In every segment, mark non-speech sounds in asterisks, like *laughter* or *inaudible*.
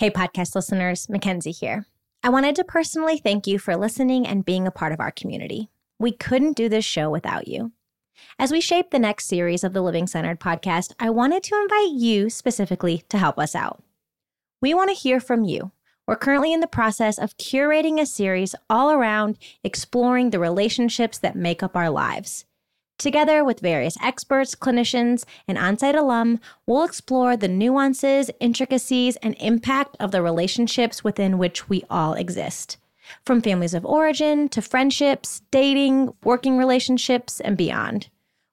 Hey, podcast listeners, Mickenzie here. I wanted to personally thank you for listening and being a part of our community. We couldn't do this show without you. As we shape the next series of the Living Centered podcast, I wanted to invite you specifically to help us out. We want to hear from you. We're currently in the process of curating a series all around exploring the relationships that make up our lives. Together with various experts, clinicians, and on-site alum, we'll explore the nuances, intricacies, and impact of the relationships within which we all exist. From families of origin to friendships, dating, working relationships, and beyond.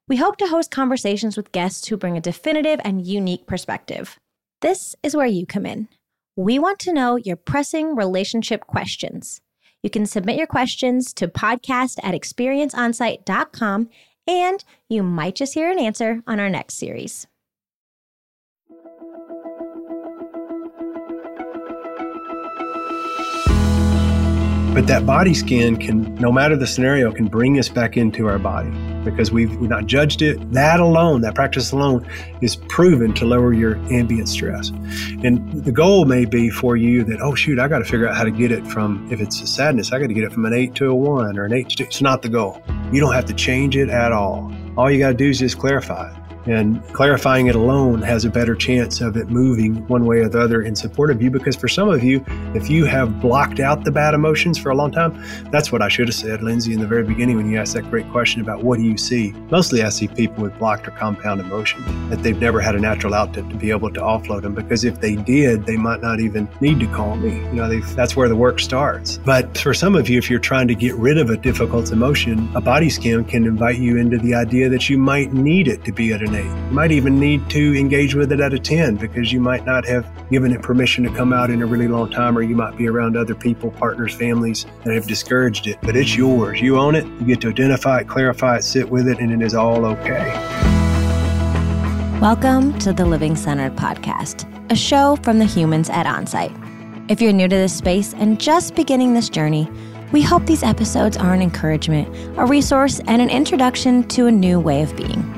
We hope to host conversations with guests who bring a definitive and unique perspective. This is where you come in. We want to know your pressing relationship questions. You can submit your questions to podcast at experienceonsite.com and you might just hear an answer on our next series. But that body scan can, no matter the scenario, can bring us back into our body because we've, we've not judged it. That alone, that practice alone, is proven to lower your ambient stress. And the goal may be for you that, oh, shoot, I got to figure out how to get it from, if it's a sadness, I got to get it from an eight to a one or an eight to two. It's not the goal. You don't have to change it at all. All you got to do is just clarify it. And clarifying it alone has a better chance of it moving one way or the other in support of you. Because for some of you, if you have blocked out the bad emotions for a long time, that's what I should have said, Lindsey, in the very beginning when you asked that great question about what do you see. Mostly I see people with blocked or compound emotion that they've never had a natural outlet to be able to offload them. Because if they did, they might not even need to call me. You know, that's where the work starts. But for some of you, if you're trying to get rid of a difficult emotion, a body scan can invite you into the idea that you might need it to be at an you might even need to engage with it at a 10 because you might not have given it permission to come out in a really long time, or you might be around other people, partners, families that have discouraged it. But it's yours. You own it. You get to identify it, clarify it, sit with it, and it is all okay. Welcome to the Living Centered Podcast, a show from the humans at Onsite. If you're new to this space and just beginning this journey, we hope these episodes are an encouragement, a resource, and an introduction to a new way of being.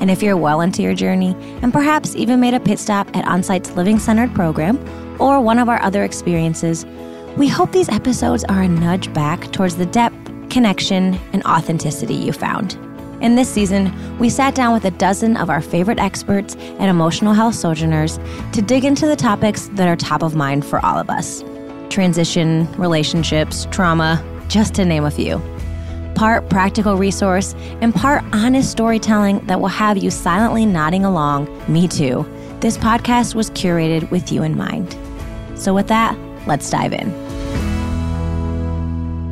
And if you're well into your journey and perhaps even made a pit stop at Onsite's Living Centered program or one of our other experiences, we hope these episodes are a nudge back towards the depth, connection, and authenticity you found. In this season, we sat down with a dozen of our favorite experts and emotional health sojourners to dig into the topics that are top of mind for all of us transition, relationships, trauma, just to name a few part practical resource, and part honest storytelling that will have you silently nodding along. Me too. This podcast was curated with you in mind. So, with that, let's dive in.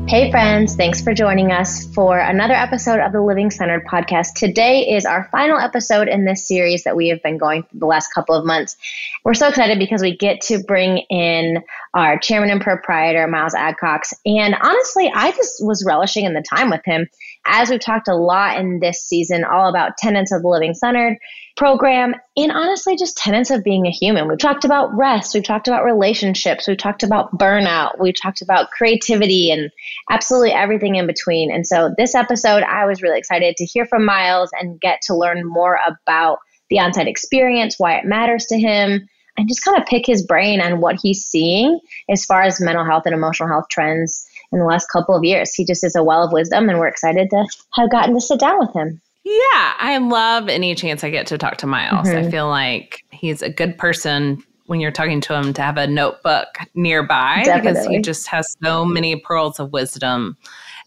Hey, friends, thanks for joining us for another episode of the Living Centered podcast. Today is our final episode in this series that we have been going through the last couple of months. We're so excited because we get to bring in our chairman and proprietor, Miles Adcox. And honestly, I just was relishing in the time with him as we've talked a lot in this season, all about tenants of the Living Centered program and honestly just tenets of being a human. We've talked about rest, we've talked about relationships, we've talked about burnout, we've talked about creativity and absolutely everything in between. And so this episode, I was really excited to hear from Miles and get to learn more about the onsite experience, why it matters to him, and just kind of pick his brain on what he's seeing as far as mental health and emotional health trends in the last couple of years. He just is a well of wisdom, and we're excited to have gotten to sit down with him. Yeah, I love any chance I get to talk to Miles. Mm-hmm. I feel like he's a good person when you're talking to him to have a notebook nearby Definitely. because he just has so many pearls of wisdom.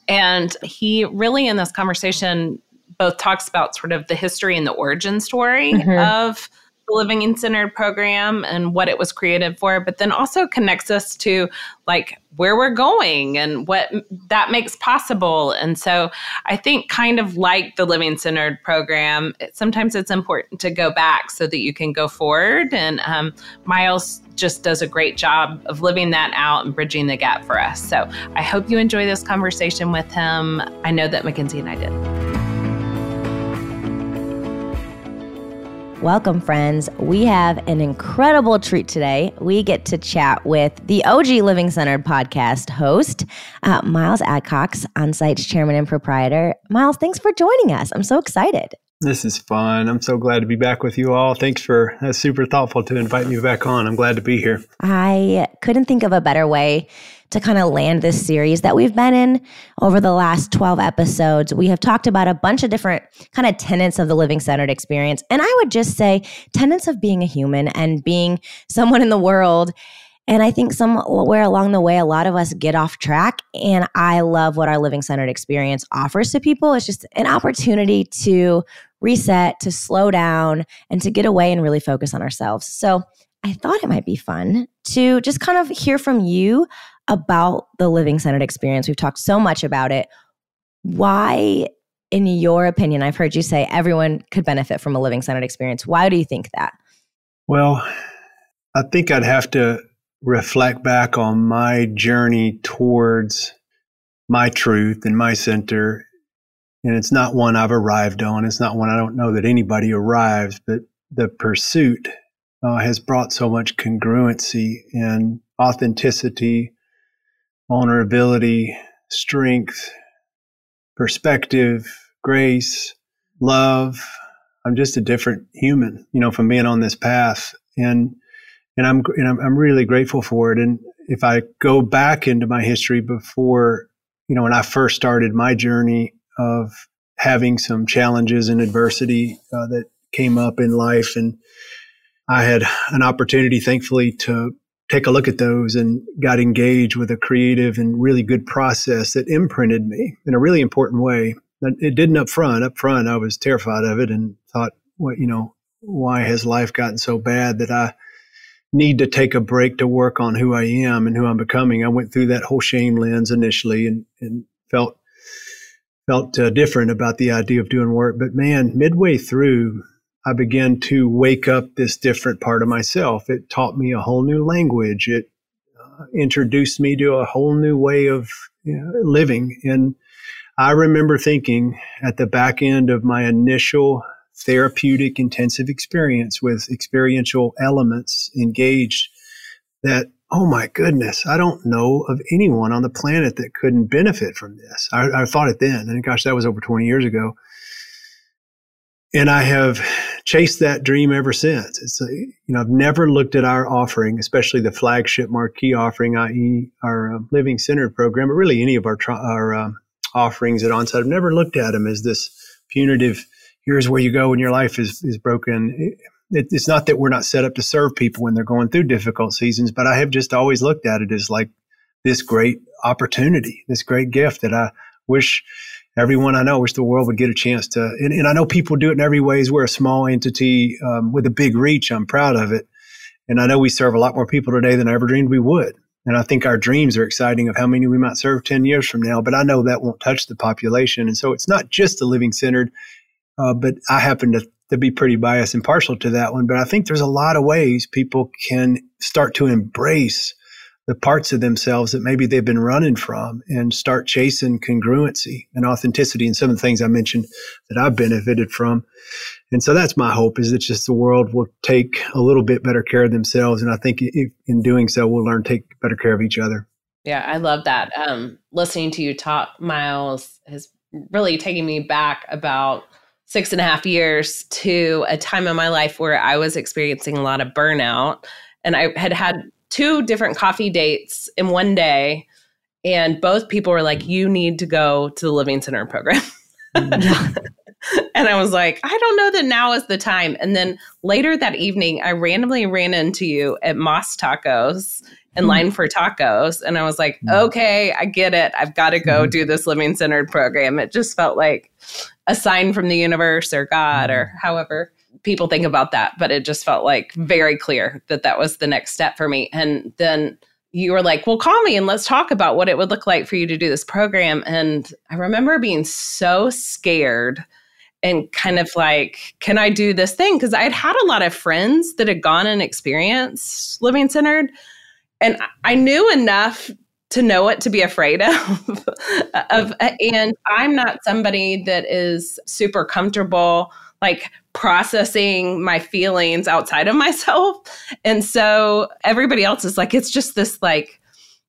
And he really, in this conversation, both talks about sort of the history and the origin story mm-hmm. of Living Centered program and what it was created for, but then also connects us to like where we're going and what that makes possible. And so I think, kind of like the Living Centered program, sometimes it's important to go back so that you can go forward. And um, Miles just does a great job of living that out and bridging the gap for us. So I hope you enjoy this conversation with him. I know that Mickenzie and I did. Welcome, friends. We have an incredible treat today. We get to chat with the OG Living Centered podcast host, uh, Miles Adcox, Onsite's chairman and proprietor. Miles, thanks for joining us. I'm so excited. This is fun. I'm so glad to be back with you all. Thanks for that's super thoughtful to invite me back on. I'm glad to be here. I couldn't think of a better way to kind of land this series that we've been in over the last 12 episodes. We have talked about a bunch of different kind of tenets of the living centered experience. And I would just say tenets of being a human and being someone in the world. And I think somewhere along the way, a lot of us get off track. And I love what our living centered experience offers to people. It's just an opportunity to reset, to slow down, and to get away and really focus on ourselves. So I thought it might be fun to just kind of hear from you about the living centered experience. We've talked so much about it. Why, in your opinion, I've heard you say everyone could benefit from a living centered experience. Why do you think that? Well, I think I'd have to reflect back on my journey towards my truth and my center. And it's not one I've arrived on. It's not one I don't know that anybody arrives, but the pursuit uh, has brought so much congruency and authenticity vulnerability, strength, perspective, grace, love. I'm just a different human, you know, from being on this path. And and I'm and I'm, I'm really grateful for it. And if I go back into my history before, you know, when I first started my journey of having some challenges and adversity uh, that came up in life, and I had an opportunity, thankfully, to take a look at those and got engaged with a creative and really good process that imprinted me in a really important way. It didn't up front. Up front, I was terrified of it and thought, what, you know, why has life gotten so bad that I need to take a break to work on who I am and who I'm becoming? I went through that whole shame lens initially and, and felt felt uh, different about the idea of doing work. But man, midway through, I began to wake up this different part of myself. It taught me a whole new language. It uh, introduced me to a whole new way of you know, living. And I remember thinking at the back end of my initial therapeutic intensive experience with experiential elements engaged that, oh my goodness, I don't know of anyone on the planet that couldn't benefit from this. I, I thought it then. And gosh, that was over 20 years ago and I have chased that dream ever since. It's a, you know I've never looked at our offering, especially the flagship marquee offering, i.e., our uh, Living Centered program, but really any of our our um, offerings at Onsite. I've never looked at them as this punitive. Here's where you go when your life is is broken. It, it's not that we're not set up to serve people when they're going through difficult seasons, but I have just always looked at it as like this great opportunity, this great gift that I wish everyone I know wish the world would get a chance to. And, and I know people do it in every ways. We're a small entity um, with a big reach. I'm proud of it. And I know we serve a lot more people today than I ever dreamed we would. And I think our dreams are exciting of how many we might serve 10 years from now. But I know that won't touch the population. And so it's not just the living centered, uh, but I happen to, to be pretty biased and partial to that one. But I think there's a lot of ways people can start to embrace the parts of themselves that maybe they've been running from and start chasing congruency and authenticity and some of the things I mentioned that I've benefited from. And so that's my hope is that just the world will take a little bit better care of themselves. And I think in doing so, we'll learn to take better care of each other. Yeah, I love that. Um, listening to you talk, Miles, has really taken me back about six and a half years to a time in my life where I was experiencing a lot of burnout. And I had had two different coffee dates in one day and both people were like you need to go to the living center program. *laughs* And i was like i don't know that now is the time. And then later that evening i randomly ran into you at Mas Tacos in hmm. line for tacos and i was like hmm. okay i get it. I've got to go do this living centered program. It just felt like a sign from the universe or god or however people think about that, but it just felt like very clear that that was the next step for me. And then you were like, well, call me and let's talk about what it would look like for you to do this program. And I remember being so scared and kind of like, can I do this thing? Because I had had a lot of friends that had gone and experienced living centered. And I knew enough to know what to be afraid *laughs* of, of and i'm not somebody that is super comfortable like processing my feelings outside of myself. And so everybody else is like, it's just this like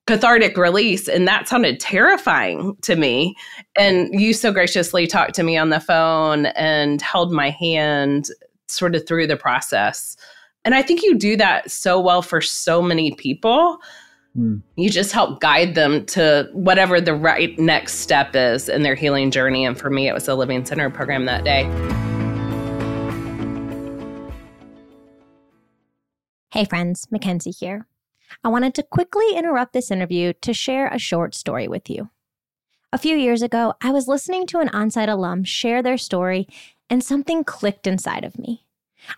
cathartic release. And that sounded terrifying to me. And you so graciously talked to me on the phone and held my hand sort of through the process. And I think you do that so well for so many people. Mm. You just help guide them to whatever the right next step is in their healing journey. And for me, it was a Living Center program that day. Hey, friends, Mickenzie here. I wanted to quickly interrupt this interview to share a short story with you. A few years ago, I was listening to an onsite alum share their story, and something clicked inside of me.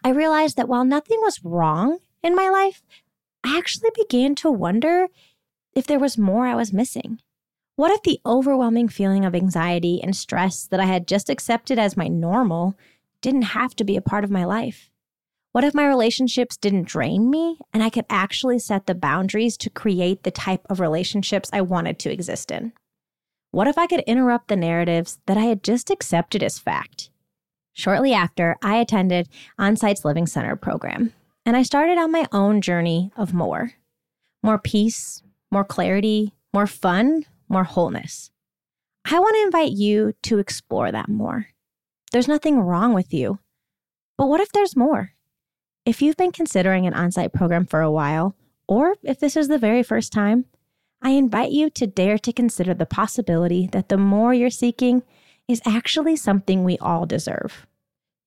I realized that while nothing was wrong in my life, I actually began to wonder if there was more I was missing. What if the overwhelming feeling of anxiety and stress that I had just accepted as my normal didn't have to be a part of my life? What if my relationships didn't drain me and I could actually set the boundaries to create the type of relationships I wanted to exist in? What if I could interrupt the narratives that I had just accepted as fact? Shortly after, I attended Onsite's Living Center program, and I started on my own journey of more more peace, more clarity, more fun, more wholeness. I want to invite you to explore that more. There's nothing wrong with you, but what if there's more? If you've been considering an onsite program for a while, or if this is the very first time, I invite you to dare to consider the possibility that the more you're seeking is actually something we all deserve.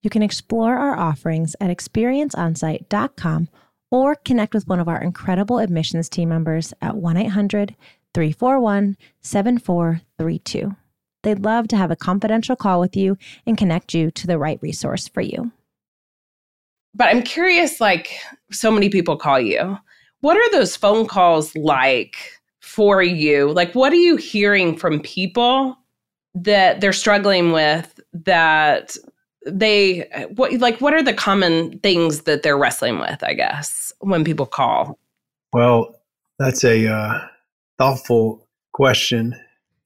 You can explore our offerings at experienceonsite.com or connect with one of our incredible admissions team members at 1 800 341 7432. They'd love to have a confidential call with you and connect you to the right resource for you. But I'm curious like, so many people call you. What are those phone calls like for you? Like, what are you hearing from people that they're struggling with that they what like what are the common things that they're wrestling with i guess when people call well that's a uh, thoughtful question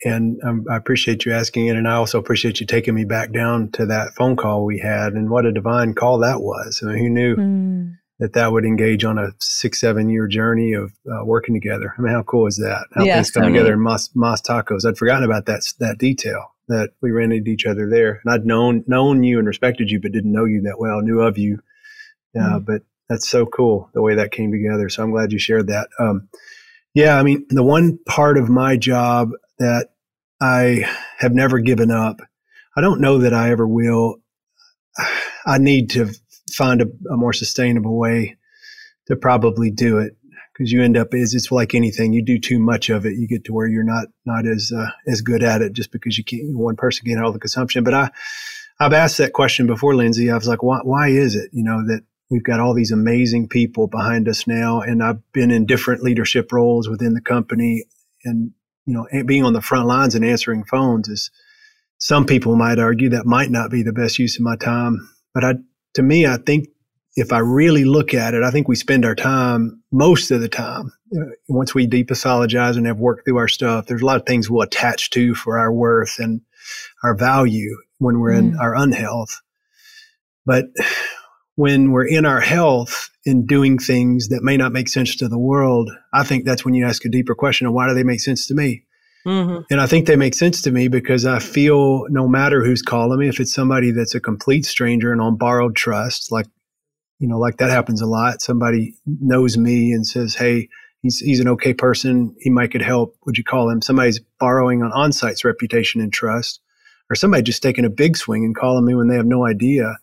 and um, I appreciate you asking it, and I also appreciate you taking me back down to that phone call we had, and what a divine call that was. I mean, who knew mm. that that would engage on a six, seven year journey of uh, working together? I mean, how cool is that? How yeah, things come together in Mas, Mas Tacos. I'd forgotten about that that detail that we ran into each other there, and I'd known known you and respected you, but didn't know you that well. Knew of you, uh, mm. but that's so cool the way that came together. So I'm glad you shared that. Um, yeah, I mean, the one part of my job that I have never given up. I don't know that I ever will. I need to find a, a more sustainable way to probably do it because you end up is it's like anything you do too much of it you get to where you're not not as uh, as good at it just because you can't one person can't all the consumption but i i've asked that question before Lindsey i was like why, why is it you know that we've got all these amazing people behind us now and i've been in different leadership roles within the company and you know, being on the front lines and answering phones is some people might argue that might not be the best use of my time. But I, to me, I think if I really look at it, I think we spend our time most of the time. once we depathologize and have worked through our stuff, there's a lot of things we'll attach to for our worth and our value when we're mm. in our unhealth. But when we're in our health and doing things that may not make sense to the world, I think that's when you ask a deeper question of why do they make sense to me? Mm-hmm. And I think they make sense to me because I feel no matter who's calling me, if it's somebody that's a complete stranger and on borrowed trust, like, you know, like that happens a lot. Somebody knows me and says, Hey, he's, he's an okay person. He might could help. Would you call him? Somebody's borrowing on onsite's reputation and trust or somebody just taking a big swing and calling me when they have no idea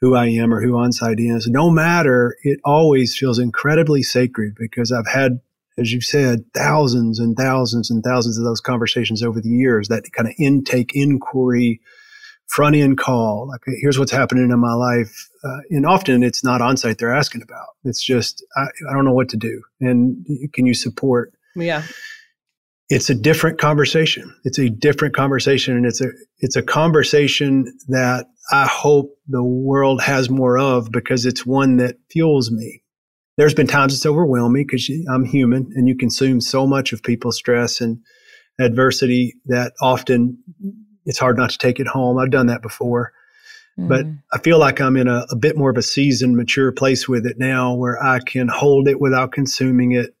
who I am or who Onsite is. No matter, it always feels incredibly sacred because I've had, as you said, thousands and thousands and thousands of those conversations over the years, that kind of intake inquiry, front end call, like, here's what's happening in my life. Uh, and often it's not Onsite they're asking about. It's just, I, I don't know what to do. And can you support? Yeah it's a different conversation. It's a different conversation and it's a it's a conversation that I hope the world has more of because it's one that fuels me. There's been times it's overwhelmed me because I'm human and you consume so much of people's stress and adversity that often it's hard not to take it home. I've done that before. Mm. But I feel like I'm in a, a bit more of a seasoned, mature place with it now where I can hold it without consuming it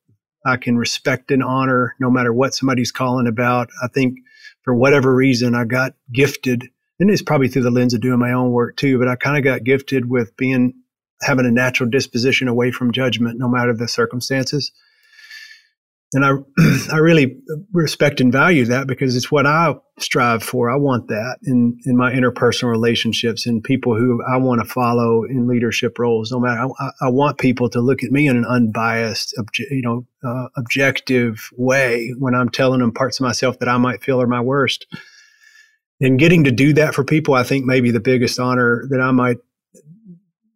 I can respect and honor no matter what somebody's calling about. I think for whatever reason, I got gifted, and it's probably through the lens of doing my own work too, but I kind of got gifted with being, having a natural disposition away from judgment no matter the circumstances and I, *clears throat* I really respect and value that because it's what I strive for. I want that in, in my interpersonal relationships and people who I want to follow in leadership roles. No matter, I, I want people to look at me in an unbiased, obje- you know, uh, objective way when I'm telling them parts of myself that I might feel are my worst. And getting to do that for people, I think maybe the biggest honor that I might,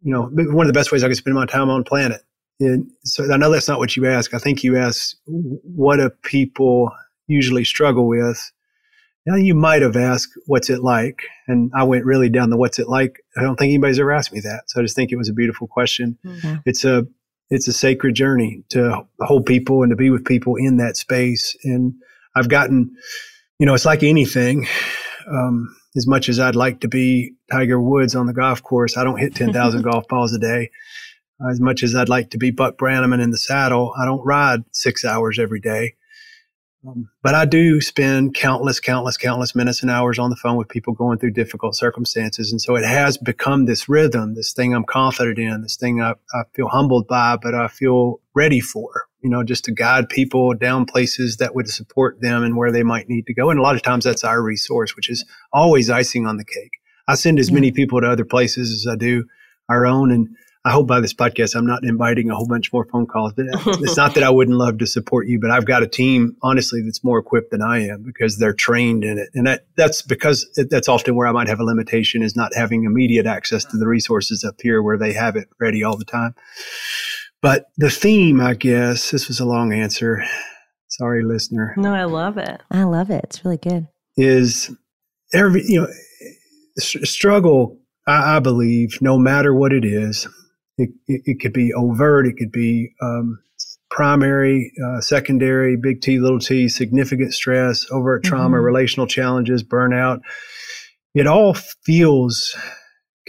you know, one of the best ways I can spend my time on planet and so I know that's not what you ask. I think you asked, what do people usually struggle with? Now you might have asked, what's it like? And I went really down the what's it like. I don't think anybody's ever asked me that. So I just think it was a beautiful question. Mm-hmm. It's a, it's a sacred journey to hold people and to be with people in that space. And I've gotten, you know, it's like anything. Um, as much as I'd like to be Tiger Woods on the golf course, I don't hit 10,000 *laughs* golf balls a day as much as I'd like to be Buck Brannaman in the saddle, I don't ride six hours every day. Um, but I do spend countless, countless, countless minutes and hours on the phone with people going through difficult circumstances. And so it has become this rhythm, this thing I'm confident in, this thing I, I feel humbled by, but I feel ready for, you know, just to guide people down places that would support them and where they might need to go. And a lot of times that's our resource, which is always icing on the cake. I send as many people to other places as I do our own. And I hope by this podcast I'm not inviting a whole bunch more phone calls. It's not that I wouldn't love to support you, but I've got a team, honestly, that's more equipped than I am because they're trained in it, and that that's because that's often where I might have a limitation is not having immediate access to the resources up here where they have it ready all the time. But the theme, I guess, this was a long answer. Sorry, listener. No, I love it. I love it. It's really good. Is every you know struggle I, I, believe no matter what it is it, it, it could be overt, it could be um, primary, uh, secondary, big T, little t, significant stress, overt trauma, mm-hmm. relational challenges, burnout. It all feels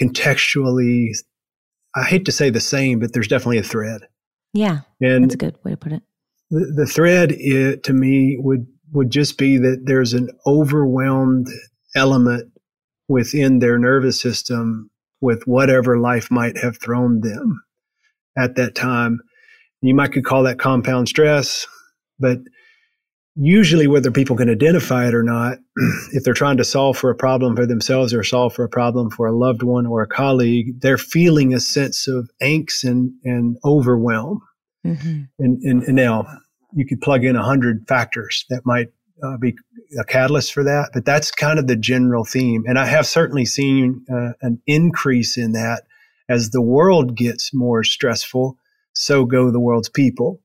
contextually, I hate to say the same, but there's definitely a thread. Yeah. And that's a good way to put it. The, the thread to me would, would just be that there's an overwhelmed element within their nervous system with whatever life might have thrown them at that time. You might could call that compound stress, but usually whether people can identify it or not, *clears throat* if they're trying to solve for a problem for themselves or solve for a problem for a loved one or a colleague, they're feeling a sense of angst and, and overwhelm. Mm-hmm. And, and, and now you could plug in a hundred factors that might uh, be a catalyst for that. But that's kind of the general theme. And I have certainly seen uh, an increase in that as the world gets more stressful, so go the world's people.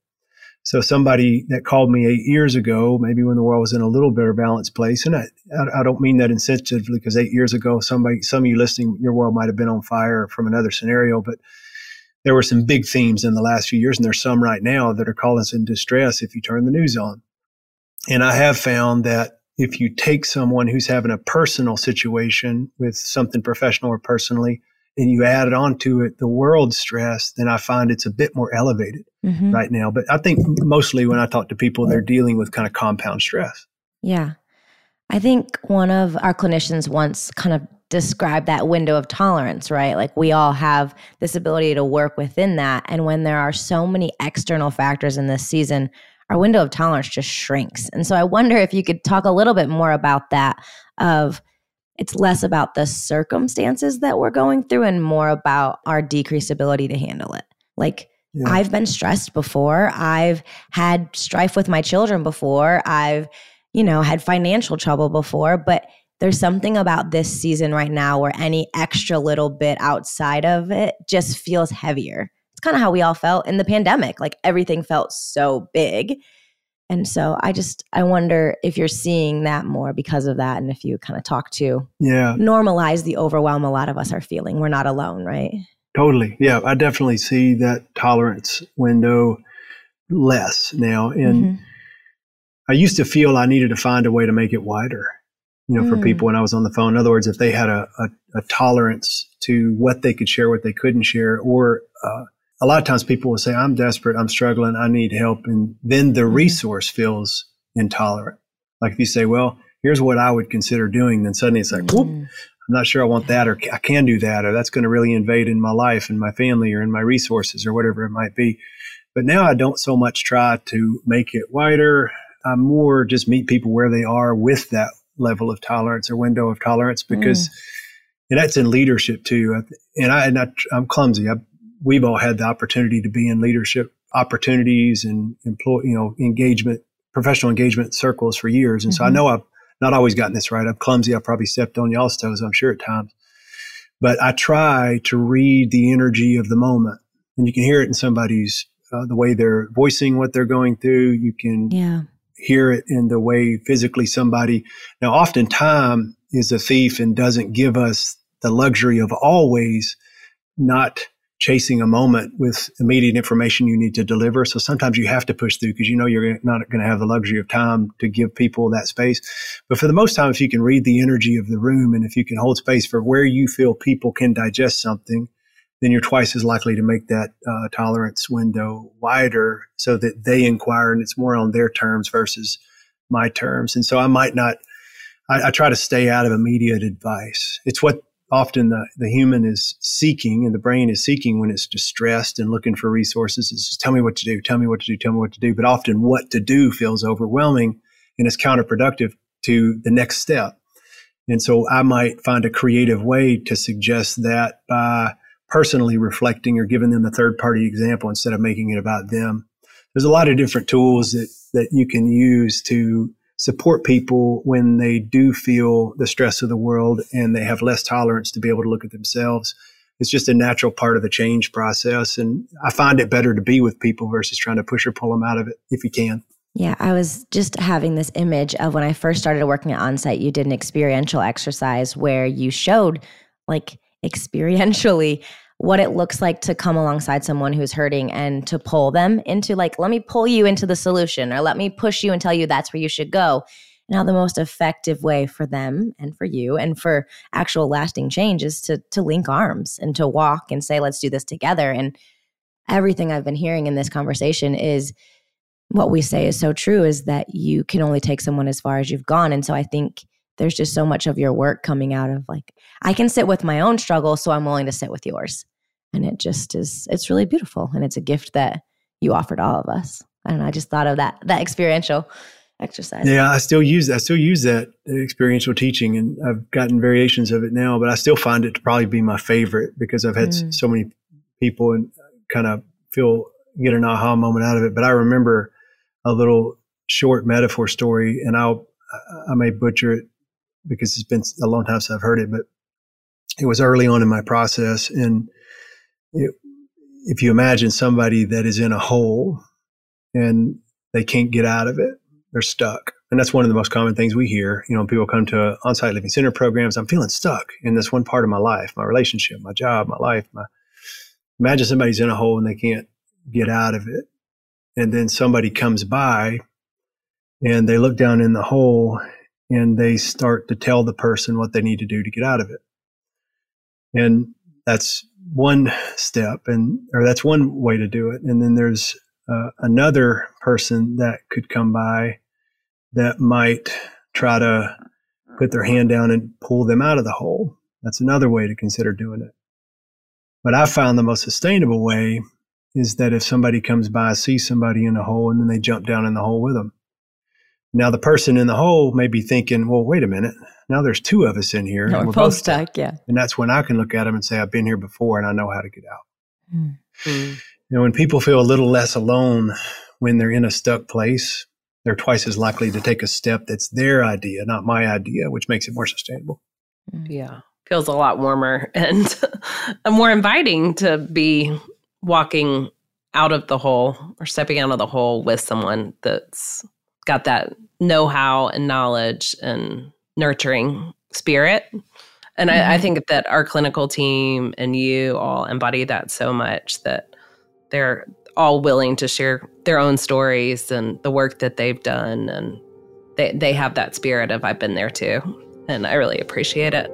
So somebody that called me eight years ago, maybe when the world was in a little better balanced place, and I, I don't mean that insensitively because eight years ago, somebody, some of you listening, your world might have been on fire from another scenario, but there were some big themes in the last few years, and there's some right now that are calling us in distress if you turn the news on. And I have found that if you take someone who's having a personal situation with something professional or personally, and you add it onto it the world stress, then I find it's a bit more elevated mm-hmm. right now. But I think mostly when I talk to people, they're dealing with kind of compound stress. Yeah. I think one of our clinicians once kind of described that window of tolerance, right? Like we all have this ability to work within that. And when there are so many external factors in this season, our window of tolerance just shrinks. And so I wonder if you could talk a little bit more about that of it's less about the circumstances that we're going through and more about our decreased ability to handle it. Like yeah. I've been stressed before. I've had strife with my children before. I've, you know, had financial trouble before, but there's something about this season right now where any extra little bit outside of it just feels heavier it's kind of how we all felt in the pandemic. Like everything felt so big. And so I just I wonder if you're seeing that more because of that and if you kind of talk to yeah normalize the overwhelm a lot of us are feeling. We're not alone, right? Totally. Yeah, I definitely see that tolerance window less now and mm-hmm. I used to feel I needed to find a way to make it wider, you know, mm. for people when I was on the phone. In other words, if they had a, a, a, tolerance to what they could share, what they couldn't share, or uh, a lot of times people will say, I'm desperate, I'm struggling, I need help. And then the mm-hmm. resource feels intolerant. Like if you say, well, here's what I would consider doing, then suddenly it's like, mm-hmm. I'm not sure I want that, or I can do that, or that's going to really invade in my life and my family or in my resources or whatever it might be. But now I don't so much try to make it wider. I'm more just meet people where they are with that level of tolerance or window of tolerance because, mm. and that's in leadership too. And I, and I, am clumsy. I, we've all had the opportunity to be in leadership opportunities and employ, you know, engagement, professional engagement circles for years. And mm-hmm. so I mm-hmm. know I've not always gotten this right. I'm clumsy. I probably stepped on y'all's toes, I'm sure at times. But I try to read the energy of the moment. And you can hear it in somebody's, uh, the way they're voicing what they're going through. You can yeah. hear it in the way physically somebody. Now, often time is a thief and doesn't give us the luxury of always not chasing a moment with immediate information you need to deliver. So sometimes you have to push through because you know you're not going to have the luxury of time to give people that space. But for the most time, if you can read the energy of the room and if you can hold space for where you feel people can digest something, then you're twice as likely to make that uh, tolerance window wider so that they inquire and it's more on their terms versus my terms. And so I might not, I, I try to stay out of immediate advice. It's what often the, the human is seeking and the brain is seeking when it's distressed and looking for resources is just tell me what to do, tell me what to do, tell me what to do. But often what to do feels overwhelming and it's counterproductive to the next step. And so I might find a creative way to suggest that by personally reflecting or giving them a third party example instead of making it about them. There's a lot of different tools that, that you can use to support people when they do feel the stress of the world and they have less tolerance to be able to look at themselves. It's just a natural part of the change process. And I find it better to be with people versus trying to push or pull them out of it if you can. Yeah, I was just having this image of when I first started working at Onsite, you did an experiential exercise where you showed like *laughs* experientially what it looks like to come alongside someone who's hurting and to pull them into like let me pull you into the solution or let me push you and tell you that's where you should go. Now the most effective way for them and for you and for actual lasting change is to to link arms and to walk and say let's do this together. And everything i've been hearing in this conversation is what we say is so true is that you can only take someone as far as you've gone. And so i think there's just so much of your work coming out of like i can sit with my own struggle so i'm willing to sit with yours. And it just is it's really beautiful and it's a gift that you offer to all of us. I don't know i just thought of that that experiential exercise. Yeah i still use i still use that experiential teaching and i've gotten variations of it now but i still find it to probably be my favorite because i've had mm. so many people and kind of feel get an aha moment out of it. But i remember a little short metaphor story and i'll i may butcher it because it's been a long time since i've heard it but it was early on in my process and if you imagine somebody that is in a hole and they can't get out of it, they're stuck. And that's one of the most common things we hear. You know, people come to on-site living center programs. I'm feeling stuck in this one part of my life, my relationship, my job, my life. My imagine somebody's in a hole and they can't get out of it, and then somebody comes by and they look down in the hole and they start to tell the person what they need to do to get out of it. And that's one step and or that's one way to do it. And then there's uh, another person that could come by that might try to put their hand down and pull them out of the hole. That's another way to consider doing it. But i found the most sustainable way is that if somebody comes by sees somebody in a hole and then they jump down in the hole with them now the person in the hole may be thinking well wait a minute now there's two of us in here. No, we're, both stuck, yeah. And that's when I can look at them and say, I've been here before and I know how to get out. Mm-hmm. You know, when people feel a little less alone when they're in a stuck place, they're twice as likely to take a step that's their idea, not my idea, which makes it more sustainable. Hmm. Yeah. Feels a lot warmer *laughs* and more inviting to be walking out of the hole or stepping out of the hole with someone that's got that know how and knowledge and nurturing spirit. And mm-hmm. I, I mm-hmm. think that our clinical team and you all embody that so much that they're all willing to share their own stories and the work that they've done. And they, they have that spirit of I've been there too. And I really appreciate it.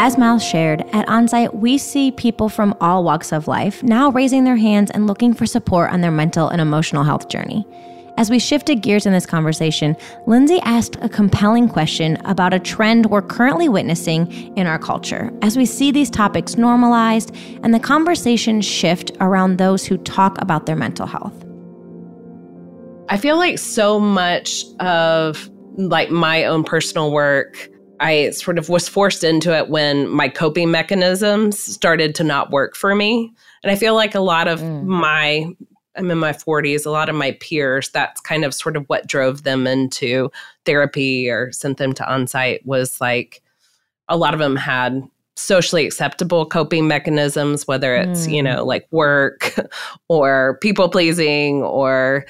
As Miles shared, at Onsite, we see people from all walks of life now raising their hands and looking for support on their mental and emotional health journey. As we shifted gears in this conversation, Lindsey asked a compelling question about a trend we're currently witnessing in our culture as we see these topics normalized and the conversation shift around those who talk about their mental health. I feel like so much of like my own personal work I sort of was forced into it when my coping mechanisms started to not work for me. And I feel like a lot of mm. my I'm in my 40s, a lot of my peers, that's kind of sort of what drove them into therapy or sent them to onsite was like a lot of them had socially acceptable coping mechanisms, whether it's, mm. you know, like work *laughs* or people pleasing or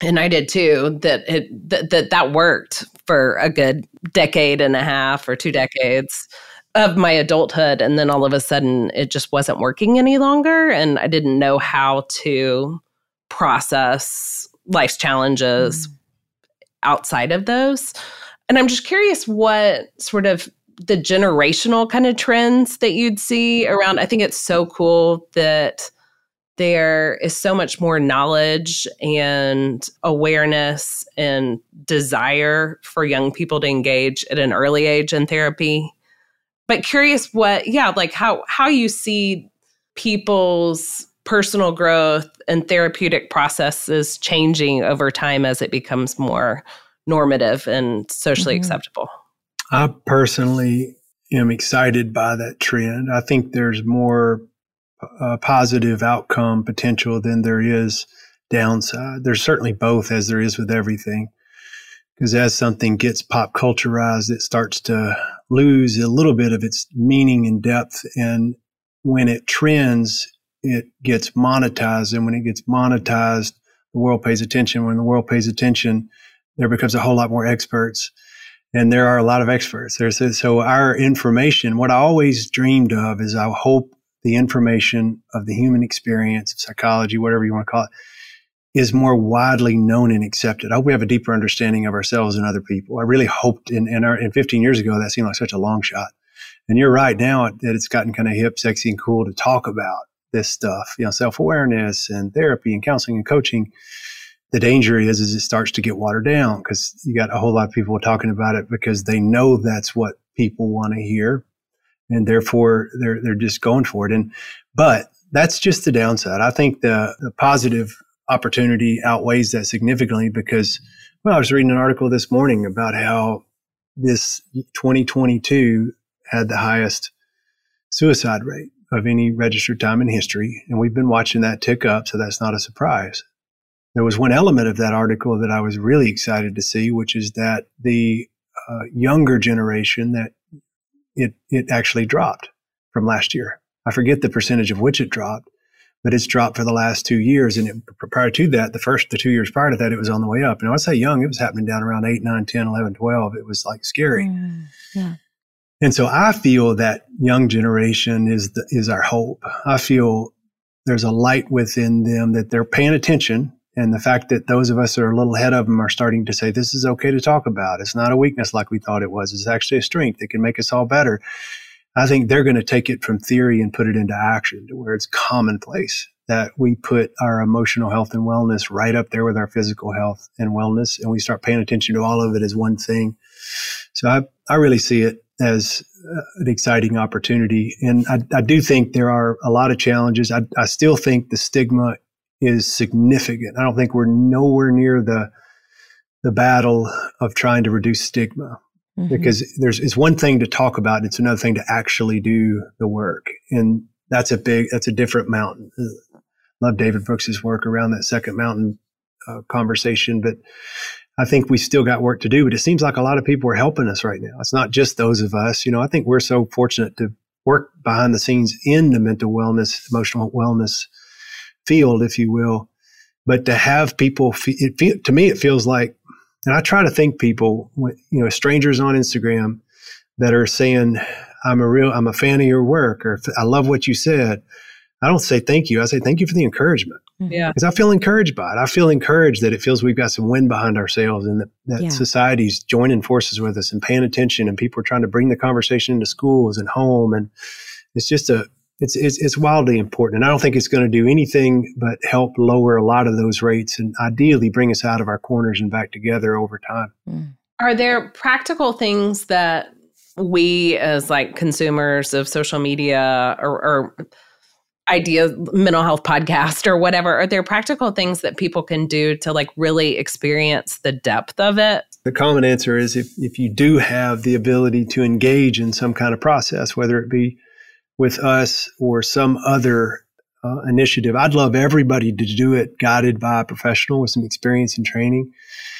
and I did too that it that, that that worked for a good decade and a half or two decades of my adulthood and then all of a sudden it just wasn't working any longer and I didn't know how to process life's challenges mm. outside of those. And I'm just curious what sort of the generational kind of trends that you'd see around. I think it's so cool that there is so much more knowledge and awareness and desire for young people to engage at an early age in therapy. But curious what, yeah, like how how you see people's personal growth and therapeutic processes changing over time as it becomes more normative and socially mm-hmm. acceptable? I personally am excited by that trend. I think there's more uh, positive outcome potential than there is downside. There's certainly both, as there is with everything. Because as something gets pop culturized, it starts to lose a little bit of its meaning and depth. And when it trends, it gets monetized. And when it gets monetized, the world pays attention. When the world pays attention, there becomes a whole lot more experts. And there are a lot of experts. There's, so our information, what I always dreamed of is I hope the information of the human experience, psychology, whatever you want to call it, is more widely known and accepted. I hope we have a deeper understanding of ourselves and other people. I really hoped in, in, our, in 15 years ago, that seemed like such a long shot. And you're right now that it's gotten kind of hip, sexy, and cool to talk about this stuff, you know, self awareness and therapy and counseling and coaching. The danger is, is it starts to get watered down because you got a whole lot of people talking about it because they know that's what people want to hear, and therefore they're they're just going for it. And but that's just the downside. I think the, the positive opportunity outweighs that significantly because well, I was reading an article this morning about how this 2022 had the highest suicide rate of any registered time in history. And we've been watching that tick up, so that's not a surprise. There was one element of that article that I was really excited to see, which is that the uh, younger generation that it, it actually dropped from last year. I forget the percentage of which it dropped, but it's dropped for the last two years. And it, prior to that, the first, the two years prior to that, it was on the way up. And I say young, it was happening down around 8, 9, 10, 11, 12. It was like scary. Mm, yeah. And so I feel that young generation is the, is our hope. I feel there's a light within them that they're paying attention. And the fact that those of us that are a little ahead of them are starting to say, this is okay to talk about. It's not a weakness like we thought it was. It's actually a strength. that can make us all better. I think they're going to take it from theory and put it into action to where it's commonplace that we put our emotional health and wellness right up there with our physical health and wellness. And we start paying attention to all of it as one thing. So I, I really see it as uh, an exciting opportunity. And I, I, do think there are a lot of challenges. I, I, still think the stigma is significant. I don't think we're nowhere near the the battle of trying to reduce stigma mm-hmm. because there's it's one thing to talk about, it's another thing to actually do the work, and that's a big that's a different mountain. Love David Brooks's work around that second mountain uh, conversation, but I think we still got work to do, but it seems like a lot of people are helping us right now. It's not just those of us. You know, I think we're so fortunate to work behind the scenes in the mental wellness, emotional wellness field, if you will. But to have people, it, to me, it feels like, and I try to think people, you know, strangers on Instagram that are saying, I'm a real, I'm a fan of your work, or I love what you said. I don't say thank you. I say thank you for the encouragement. Mm-hmm. Yeah. Because I feel encouraged by it. I feel encouraged that it feels we've got some wind behind ourselves and that, that yeah. society's joining forces with us and paying attention and people are trying to bring the conversation into schools and home. And it's just a, it's, it's, it's wildly important. And I don't think it's going to do anything but help lower a lot of those rates and ideally bring us out of our corners and back together over time. Mm. Are there practical things that we as like consumers of social media or, or idea mental health podcast or whatever are there practical things that people can do to like really experience the depth of it the common answer is if, if you do have the ability to engage in some kind of process whether it be with us or some other uh, initiative. I'd love everybody to do it guided by a professional with some experience and training.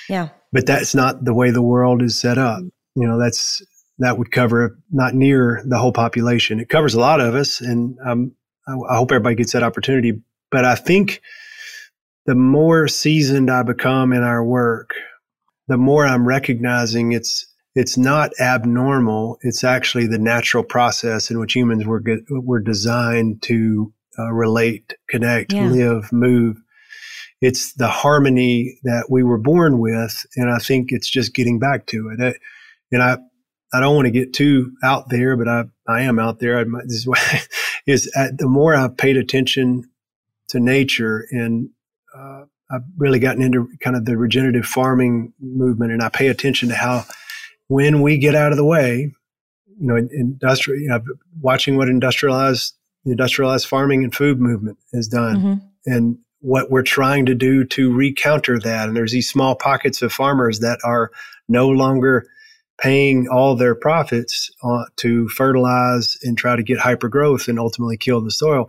Yeah. But that's not the way the world is set up. You know that's that would cover not near the whole population. It covers a lot of us and um, I hope everybody gets that opportunity. But I think the more seasoned I become in our work, the more I'm recognizing it's it's not abnormal. It's actually the natural process in which humans were get, were designed to uh, relate, connect, yeah. live, move. It's the harmony that we were born with, and I think it's just getting back to it. And I I don't want to get too out there, but I, I am out there. I, this is, why, *laughs* is at, the more I've paid attention to nature and uh, I've really gotten into kind of the regenerative farming movement and I pay attention to how when we get out of the way, you know, industrial, you know, watching what industrialized, industrialized farming and food movement has done mm-hmm. and what we're trying to do to recounter that. And there's these small pockets of farmers that are no longer paying all their profits uh, to fertilize and try to get hyper growth and ultimately kill the soil.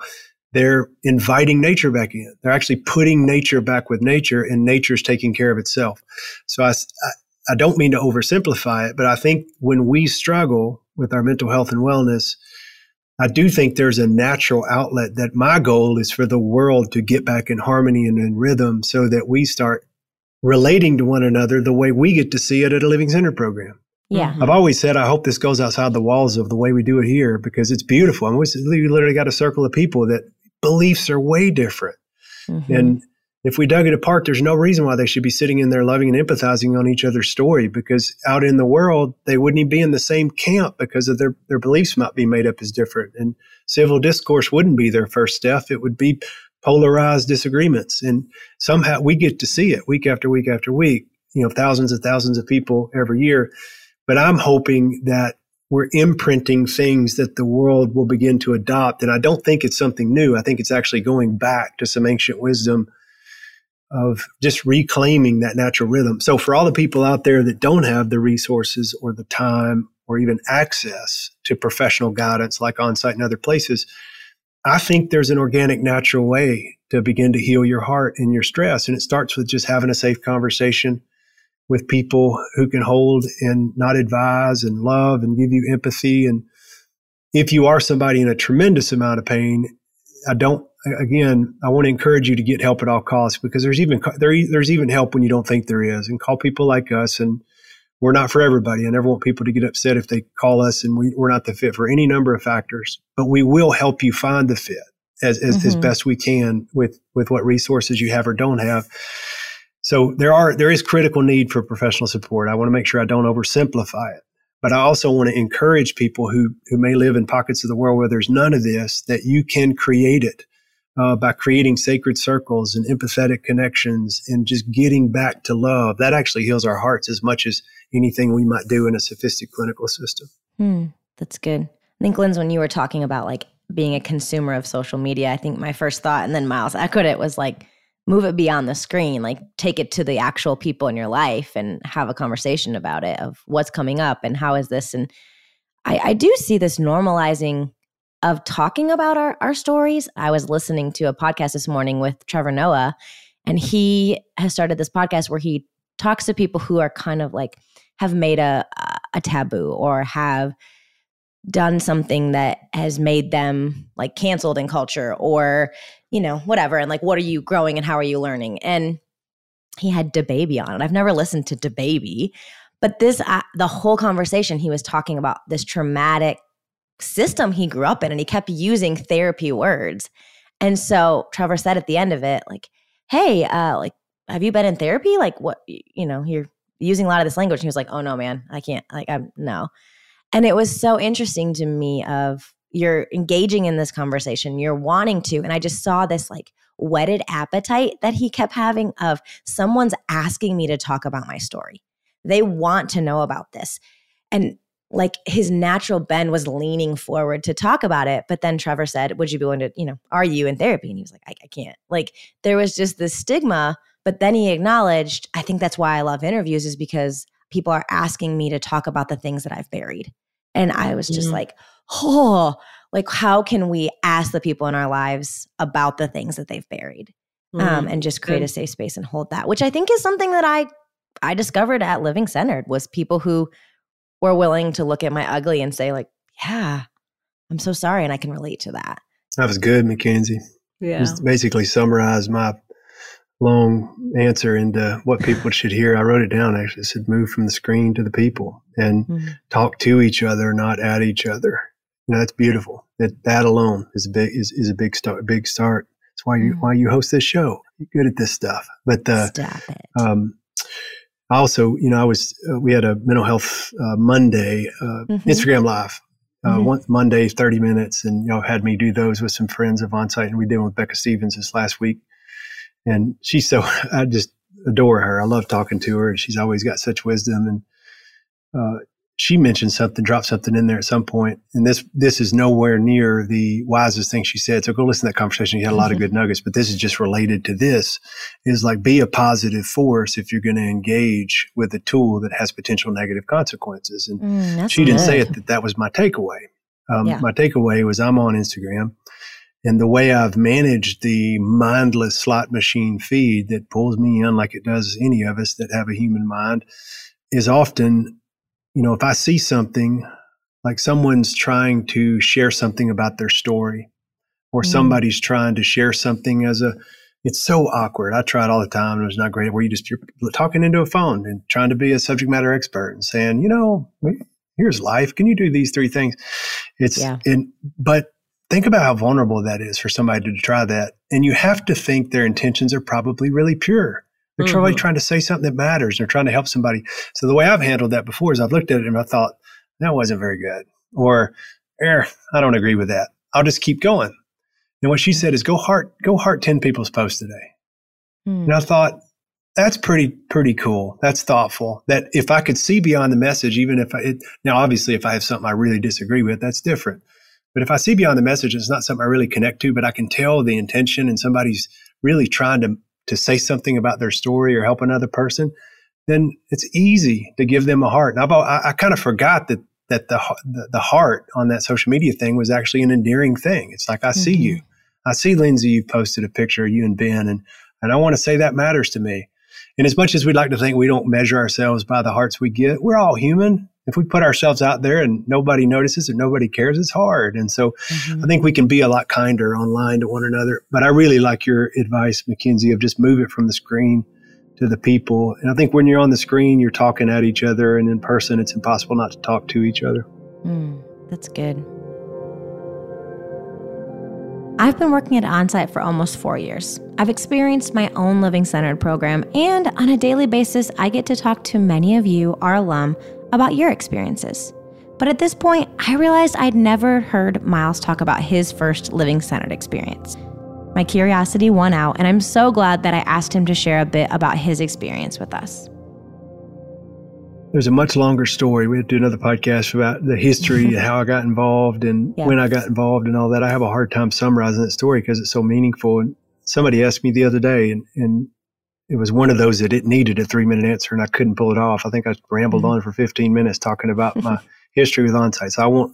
They're inviting nature back in. They're actually putting nature back with nature and nature's taking care of itself. So I, I, I don't mean to oversimplify it, but I think when we struggle with our mental health and wellness, I do think there's a natural outlet that my goal is for the world to get back in harmony and in rhythm so that we start relating to one another the way we get to see it at a living center program. Yeah. I've always said I hope this goes outside the walls of the way we do it here because it's beautiful. I mean, we literally got a circle of people that beliefs are way different. Mm-hmm. And if we dug it apart, there's no reason why they should be sitting in there loving and empathizing on each other's story because out in the world, they wouldn't even be in the same camp because of their, their beliefs might be made up as different. And civil discourse wouldn't be their first step. It would be polarized disagreements. And somehow we get to see it week after week after week, you know, thousands and thousands of people every year but I'm hoping that we're imprinting things that the world will begin to adopt. And I don't think it's something new. I think it's actually going back to some ancient wisdom of just reclaiming that natural rhythm. So for all the people out there that don't have the resources or the time or even access to professional guidance like Onsite and other places, I think there's an organic, natural way to begin to heal your heart and your stress. And it starts with just having a safe conversation with people who can hold and not advise and love and give you empathy. And if you are somebody in a tremendous amount of pain, I don't, again, I want to encourage you to get help at all costs because there's even, there, there's even help when you don't think there is and call people like us. And we're not for everybody. I never want people to get upset if they call us and we, we're not the fit for any number of factors, but we will help you find the fit as, as, mm-hmm. as best we can with, with what resources you have or don't have. So there are there is critical need for professional support. I want to make sure I don't oversimplify it. But I also want to encourage people who who may live in pockets of the world where there's none of this that you can create it uh, by creating sacred circles and empathetic connections and just getting back to love. That actually heals our hearts as much as anything we might do in a sophisticated clinical system. Hmm, that's good. I think, Linz, when you were talking about like being a consumer of social media, I think my first thought, and then Miles echoed it, was like move it beyond the screen like take it to the actual people in your life and have a conversation about it of what's coming up and how is this and i, I do see this normalizing of talking about our, our stories. I was listening to a podcast this morning with trevor noah and he has started this podcast where he talks to people who are kind of like have made a a taboo or have done something that has made them like canceled in culture or you know whatever and like what are you growing and how are you learning? And he had DaBaby on and i've never listened to DaBaby but this uh, the whole conversation he was talking about this traumatic system he grew up in and he kept using therapy words And so Trevor said at the end of it, like, hey, uh, like, have you been in therapy? Like, what, you know, you're using a lot of this language. And he was like, oh no, man, I can't, like, I'm no. And it was so interesting to me of you're engaging in this conversation, you're wanting to. And I just saw this like whetted appetite that he kept having of someone's asking me to talk about my story. They want to know about this. And like his natural bend was leaning forward to talk about it. But then Trevor said, Would you be willing to, you know, are you in therapy? And he was like, I, I can't. Like there was just this stigma. But then he acknowledged, I think that's why I love interviews, is because people are asking me to talk about the things that I've buried. And I was just mm-hmm. like, oh, like how can we ask the people in our lives about the things that they've buried um, mm-hmm. um, and just create a safe space and hold that, which I think is something that I I discovered at Living Centered was people who were willing to look at my ugly and say like, yeah, I'm so sorry, and I can relate to that. That was good, Mickenzie. Yeah, Just basically summarize my long answer into what *sighs* people should hear. I wrote it down actually. It said move from the screen to the people and mm-hmm. talk to each other, not at each other. You know, that's beautiful. That that alone is a big is, is a big start big start. That's why you mm-hmm. why you host this show. You're good at this stuff. But uh, Stop um also, you know, I was uh, we had a mental health uh, Monday uh, mm-hmm. Instagram live. Uh, mm-hmm. One Monday, thirty minutes, and y'all had me do those with some friends of onsite, and we did with Becca Stevens this last week and she's so *laughs* I just adore her. I love talking to her. And she's always got such wisdom, and uh, she mentioned something, dropped something in there at some point, and this this is nowhere near the wisest thing she said. So go listen to that conversation. You had a lot of good nuggets, but this is just related to this. Is like be a positive force if you're going to engage with a tool that has potential negative consequences. And mm, she didn't say it that that was my takeaway. Um, yeah. My takeaway was I'm on Instagram. And the way I've managed the mindless slot machine feed that pulls me in like it does any of us that have a human mind is often, you know, if I see something like someone's trying to share something about their story or mm-hmm. somebody's trying to share something as a, it's so awkward. I try it all the time. It was not great where you just, you're talking into a phone and trying to be a subject matter expert and saying, you know, here's life. Can you do these three things? It's, yeah. in, but think about how vulnerable that is for somebody to try that. And you have to think their intentions are probably really pure. They're mm-hmm. probably trying to say something that matters. They're trying to help somebody. So the way I've handled that before is I've looked at it and I thought, that wasn't very good. Or, er, I don't agree with that. I'll just keep going. And what she said is go heart, go heart 10 people's posts today. Mm. And I thought, that's pretty, pretty cool. That's thoughtful. That if I could see beyond the message, even if I, it, now obviously if I have something I really disagree with, that's different. But if I see beyond the message, it's not something I really connect to, but I can tell the intention and somebody's really trying to, to say something about their story or help another person, then it's easy to give them a heart. And I've, I, I kind of forgot that, that the, the, the, heart on that social media thing was actually an endearing thing. It's like, I mm-hmm. see you. I see Lindsey, you posted a picture of you and Ben, and, and I want to say that matters to me. And as much as we'd like to think we don't measure ourselves by the hearts we get, we're all human if we put ourselves out there and nobody notices or nobody cares, it's hard. And so mm-hmm. I think we can be a lot kinder online to one another. But I really like your advice, Mickenzie, of just move it from the screen to the people. And I think when you're on the screen, you're talking at each other, and in person, it's impossible not to talk to each other. Mm, that's good. I've been working at Onsite for almost four years. I've experienced my own living centered program, and on a daily basis, I get to talk to many of you, our alum, about your experiences. But at this point, I realized I'd never heard Miles talk about his first living centered experience. My curiosity won out, and I'm so glad that I asked him to share a bit about his experience with us. There's a much longer story. We have to do another podcast about the history, how I got involved, and *laughs* yeah. when I got involved, and all that. I have a hard time summarizing that story because it's so meaningful. And somebody asked me the other day, and, and it was one of those that it needed a three minute answer and I couldn't pull it off. I think I rambled mm-hmm. on for 15 minutes talking about my history with onsite. So I won't,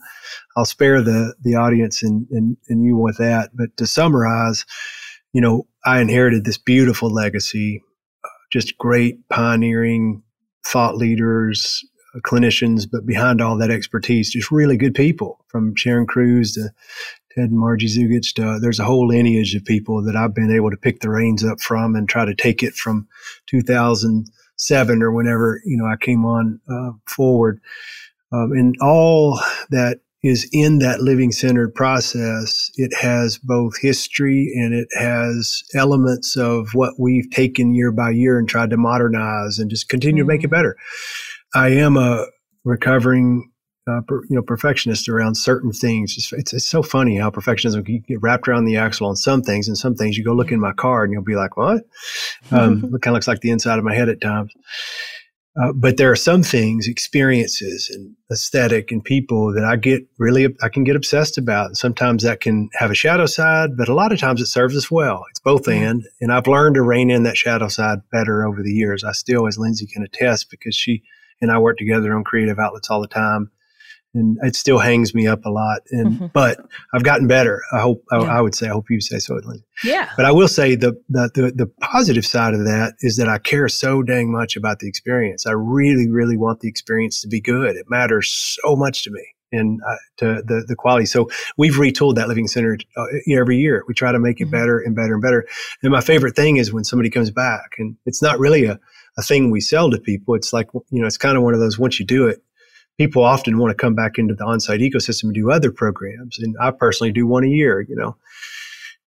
I'll spare the, the audience and, and, and you with that. But to summarize, you know, I inherited this beautiful legacy, uh, just great pioneering thought leaders, uh, clinicians, but behind all that expertise, just really good people from Sharon Cruse to Ted and Margie Zugich. Uh, there's a whole lineage of people that I've been able to pick the reins up from and try to take it from 2007 or whenever you know I came on uh, forward. Um, and all that is in that living centered process. It has both history and it has elements of what we've taken year by year and tried to modernize and just continue mm-hmm. to make it mm-hmm. better. I am a recovering uh, per, you know perfectionist around certain things. It's, it's, it's, so funny how perfectionism can get wrapped around the axle on some things, and some things you go look in my car and you'll be like, "What?" Um, it kind of looks like the inside of my head at times. Uh, but there are some things, experiences and aesthetic and people that I get really, I can get obsessed about. And sometimes that can have a shadow side, but a lot of times it serves us well. It's both mm-hmm. and. And I've learned to rein in that shadow side better over the years. I still, as Lindsey can attest, because she and I work together on creative outlets all the time and it still hangs me up a lot. And mm-hmm. but I've gotten better. I hope I, yeah. I, would say I hope you say so, Lindsey. Yeah. But I will say the, the, the the positive side of that is that I care so dang much about the experience. I really really want the experience to be good. It matters so much to me and uh, to the the quality. So we've retooled that living center uh, every year. We try to make it mm-hmm. better and better and better. And my favorite thing is when somebody comes back, and it's not really a a thing we sell to people. It's like you know, it's kind of one of those once you do it people often want to come back into the on-site ecosystem and do other programs. And I personally do one a year, you know.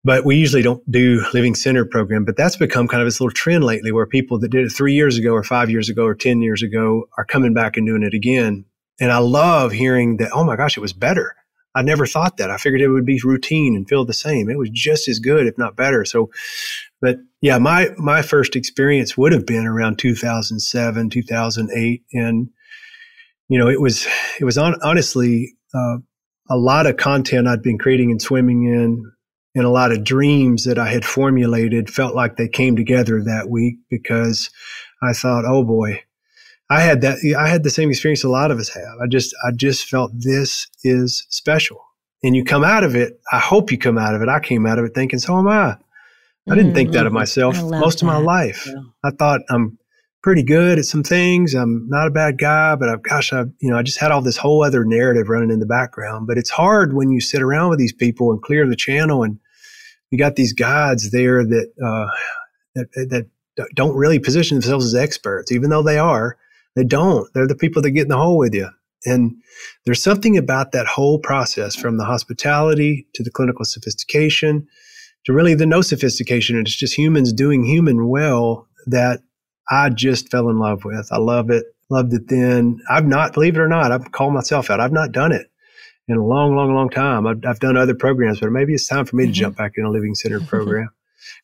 But we usually don't do living center program, but that's become kind of this little trend lately where people that did it three years ago or five years ago or 10 years ago are coming back and doing it again. And I love hearing that, oh my gosh, it was better. I never thought that. I figured it would be routine and feel the same. It was just as good, if not better. So, but yeah, my, my first experience would have been around 2007, 2008. And you know, it was it was on, honestly uh, a lot of content I'd been creating and swimming in, and a lot of dreams that I had formulated felt like they came together that week because I thought, oh boy, I had that I had the same experience a lot of us have. I just I just felt this is special. And you come out of it, I hope you come out of it. I came out of it thinking, so am I. I didn't mm-hmm. think that of mm-hmm. myself most that. of my life. Yeah. I thought I'm pretty good at some things. I'm not a bad guy, but I've, gosh, I, you know, I just had all this whole other narrative running in the background. But it's hard when you sit around with these people and clear the channel, and you got these guides there that uh, that that don't really position themselves as experts, even though they are. They don't. They're the people that get in the hole with you. And there's something about that whole process from the hospitality to the clinical sophistication to really the no sophistication. And it's just humans doing human well that I just fell in love with. I love it. Loved it then. I've not, believe it or not, I've called myself out. I've not done it in a long, long, long time. I've, I've done other programs, but maybe it's time for me mm-hmm. to jump back in a living center *laughs* program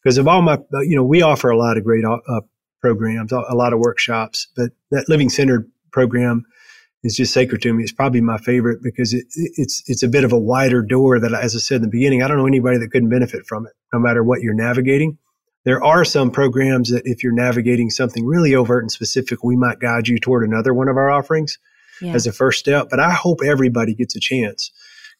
because of all my, you know, we offer a lot of great uh, programs, a lot of workshops, but that living centered program is just sacred to me. It's probably my favorite because it, it's it's a bit of a wider door that, as I said in the beginning, I don't know anybody that couldn't benefit from it, no matter what you're navigating. There are some programs that if you're navigating something really overt and specific, we might guide you toward another one of our offerings yeah. as a first step. But I hope everybody gets a chance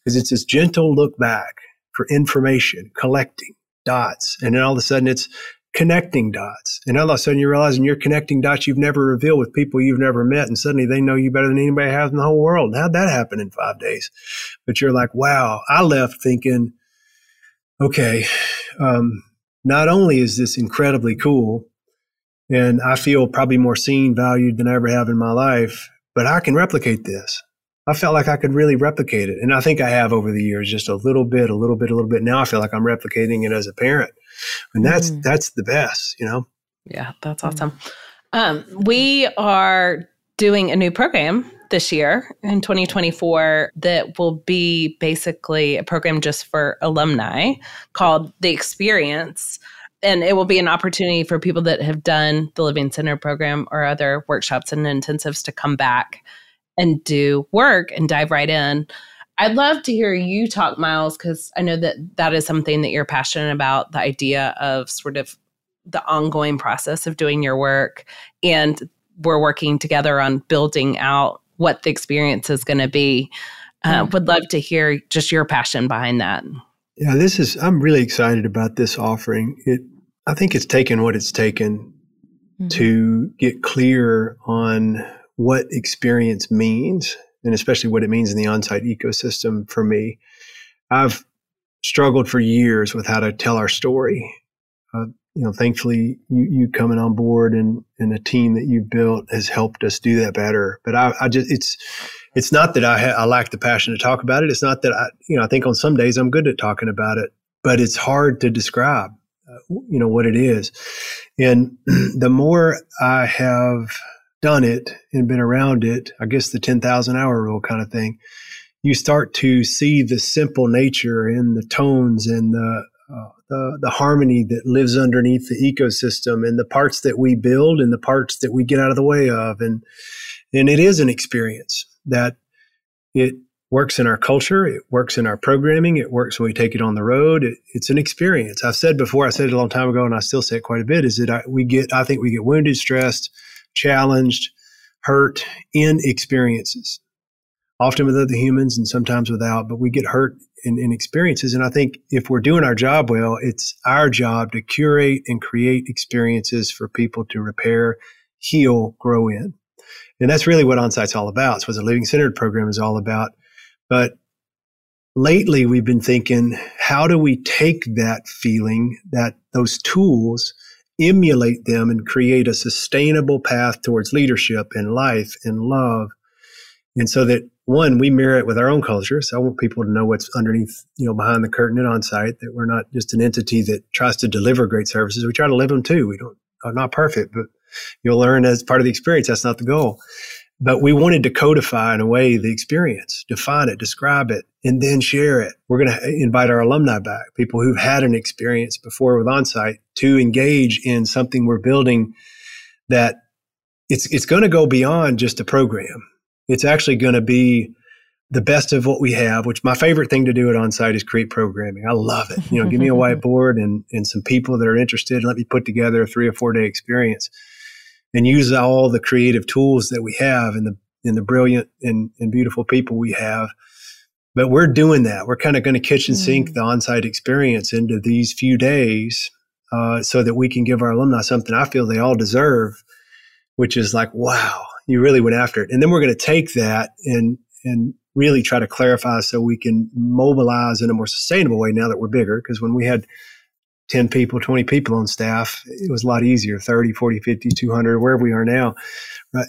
because it's this gentle look back for information, collecting dots. And then all of a sudden it's connecting dots. And all of a sudden you're realizing you're connecting dots you've never revealed with people you've never met. And suddenly they know you better than anybody has in the whole world. How'd that happen in five days? But you're like, wow, I left thinking, okay, um, not only is this incredibly cool, and I feel probably more seen, valued than I ever have in my life, but I can replicate this. I felt like I could really replicate it. And I think I have over the years, just a little bit, a little bit, a little bit. Now I feel like I'm replicating it as a parent. And that's mm. that's the best, you know? Yeah, that's mm. awesome. Um, we are doing a new program this year in 2024 that will be basically a program just for alumni called The Experience. And it will be an opportunity for people that have done the Living Center program or other workshops and intensives to come back and do work and dive right in. I'd love to hear you talk, Miles, because I know that that is something that you're passionate about the idea of sort of the ongoing process of doing your work. And we're working together on building out what the experience is going to be. Uh, would love to hear just your passion behind that. Yeah, this is. I'm really excited about this offering. It. I think it's taken what it's taken mm-hmm. to get clear on what experience means, and especially what it means in the on-site ecosystem. For me, I've struggled for years with how to tell our story. Uh, you know, thankfully you, you coming on board and, and a team that you built has helped us do that better. But I, I just, it's, it's not that I, ha- I lack the passion to talk about it. It's not that I, you know, I think on some days I'm good at talking about it, but it's hard to describe, uh, you know, what it is. And *clears throat* the more I have done it and been around it, I guess the 10,000 hour rule kind of thing, you start to see the simple nature in the tones and the, uh, the, harmony that lives underneath the ecosystem and the parts that we build and the parts that we get out of the way of. And, and it is an experience that it works in our culture. It works in our programming. It works when we take it on the road. It, it's an experience. I've said before, I said it a long time ago, and I still say it quite a bit, is that I, we get, I think we get wounded, stressed, challenged, hurt in experiences, often with other humans and sometimes without, but we get hurt in experiences. And I think if we're doing our job well, it's our job to curate and create experiences for people to repair, heal, grow in. And that's really what OnSite's all about. It's what the Living Centered program is all about. But lately we've been thinking, how do we take that feeling, that those tools, emulate them and create a sustainable path towards leadership and life and love. And so that one, we mirror it with our own culture. So I want people to know what's underneath, you know, behind the curtain and OnSite, that we're not just an entity that tries to deliver great services. We try to live them too. We don't, are not perfect, but you'll learn as part of the experience. That's not the goal. But we wanted to codify in a way the experience, define it, describe it, and then share it. We're going to invite our alumni back, people who've had an experience before with OnSite to engage in something we're building that it's, it's going to go beyond just a program. It's actually going to be the best of what we have, which my favorite thing to do at OnSite is create programming. I love it. You know, give me a *laughs* whiteboard and, and some people that are interested and let me put together a three or four day experience and use all the creative tools that we have and the and the brilliant and, and beautiful people we have. But we're doing that. We're kind of going to kitchen sink mm. the OnSite experience into these few days uh, so that we can give our alumni something I feel they all deserve, which is like, wow, you really went after it. And then we're going to take that and and really try to clarify so we can mobilize in a more sustainable way now that we're bigger. Because when we had 10 people, 20 people on staff, it was a lot easier 30, 40, 50, 200, wherever we are now.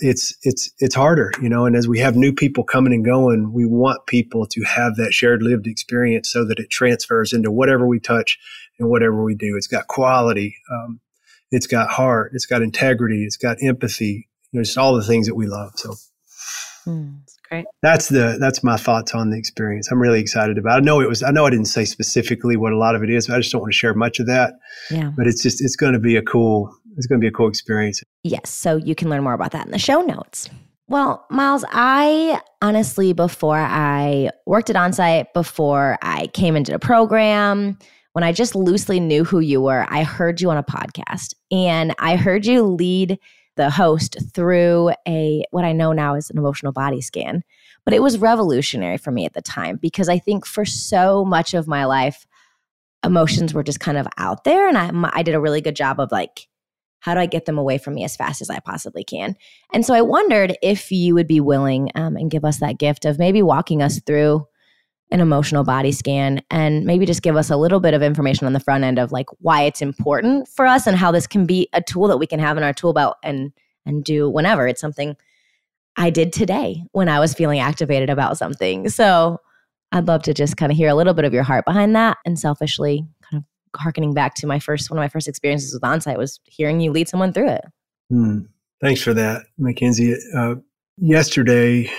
It's, it's, it's harder, you know, and as we have new people coming and going, we want people to have that shared lived experience so that it transfers into whatever we touch and whatever we do. It's got quality. Um, it's got heart. It's got integrity. It's got empathy. You know, just all the things that we love. So. Mm. Great. That's the that's my thoughts on the experience. I'm really excited about. It. I know it was. I know I didn't say specifically what a lot of it is. But I just don't want to share much of that. Yeah. But it's just it's going to be a cool. It's going to be a cool experience. Yes. So you can learn more about that in the show notes. Well, Miles, I honestly, before I worked at OnSite, before I came into the program, when I just loosely knew who you were, I heard you on a podcast and I heard you lead the host through a what I know now is an emotional body scan. But it was revolutionary for me at the time because I think for so much of my life, emotions were just kind of out there, and I I did a really good job of like how do I get them away from me as fast as I possibly can? And so I wondered if you would be willing um, and give us that gift of maybe walking us through an emotional body scan and maybe just give us a little bit of information on the front end of like why it's important for us and how this can be a tool that we can have in our tool belt and and do whenever it's something I did today when I was feeling activated about something. So I'd love to just kind of hear a little bit of your heart behind that and selfishly kind of harkening back to my first one of my first experiences with OnSite was hearing you lead someone through it. Hmm. Thanks for that, Mickenzie. Uh, yesterday,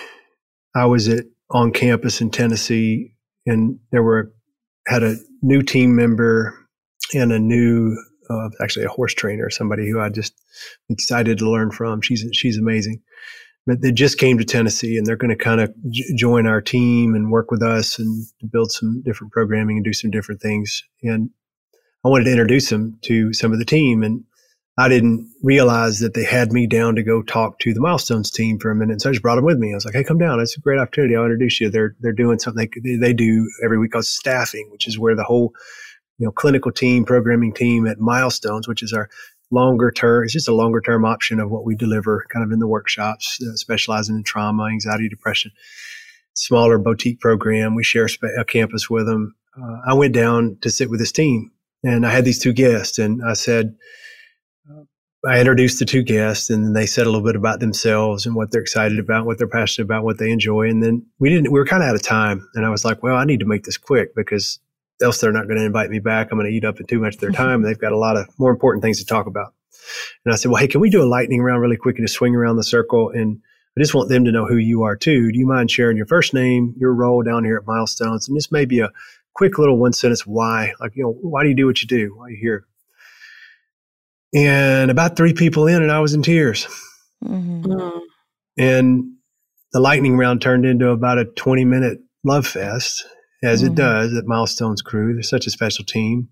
I was at on campus in Tennessee, and there were had a new team member and a new uh, actually a horse trainer, somebody who I just excited to learn from. She's she's amazing. But they just came to Tennessee, and they're going to kind of j- join our team and work with us and build some different programming and do some different things. And I wanted to introduce them to some of the team, and I didn't realize that they had me down to go talk to the milestones team for a minute. So I just brought them with me. I was like, "Hey, come down. It's a great opportunity. I'll introduce you." They're they're doing something they, they do every week called staffing, which is where the whole you know clinical team, programming team at Milestones, which is our longer term. It's just a longer term option of what we deliver, kind of in the workshops, uh, specializing in trauma, anxiety, depression. Smaller boutique program. We share a campus with them. Uh, I went down to sit with this team, and I had these two guests, and I said I introduced the two guests and then they said a little bit about themselves and what they're excited about, what they're passionate about, what they enjoy. And then we didn't, we were kind of out of time. And I was like, well, I need to make this quick because else they're not going to invite me back. I'm going to eat up too much of their mm-hmm. time. They've got a lot of more important things to talk about. And I said, well, hey, can we do a lightning round really quick and just swing around the circle? And I just want them to know who you are too. Do you mind sharing your first name, your role down here at Milestones, and just maybe a quick little one sentence why? Like, you know, why do you do what you do? Why are you here? And about three people in, and I was in tears. Mm-hmm. And the lightning round turned into about a 20 minute love fest, as mm-hmm. it does at Milestones Crew. They're such a special team.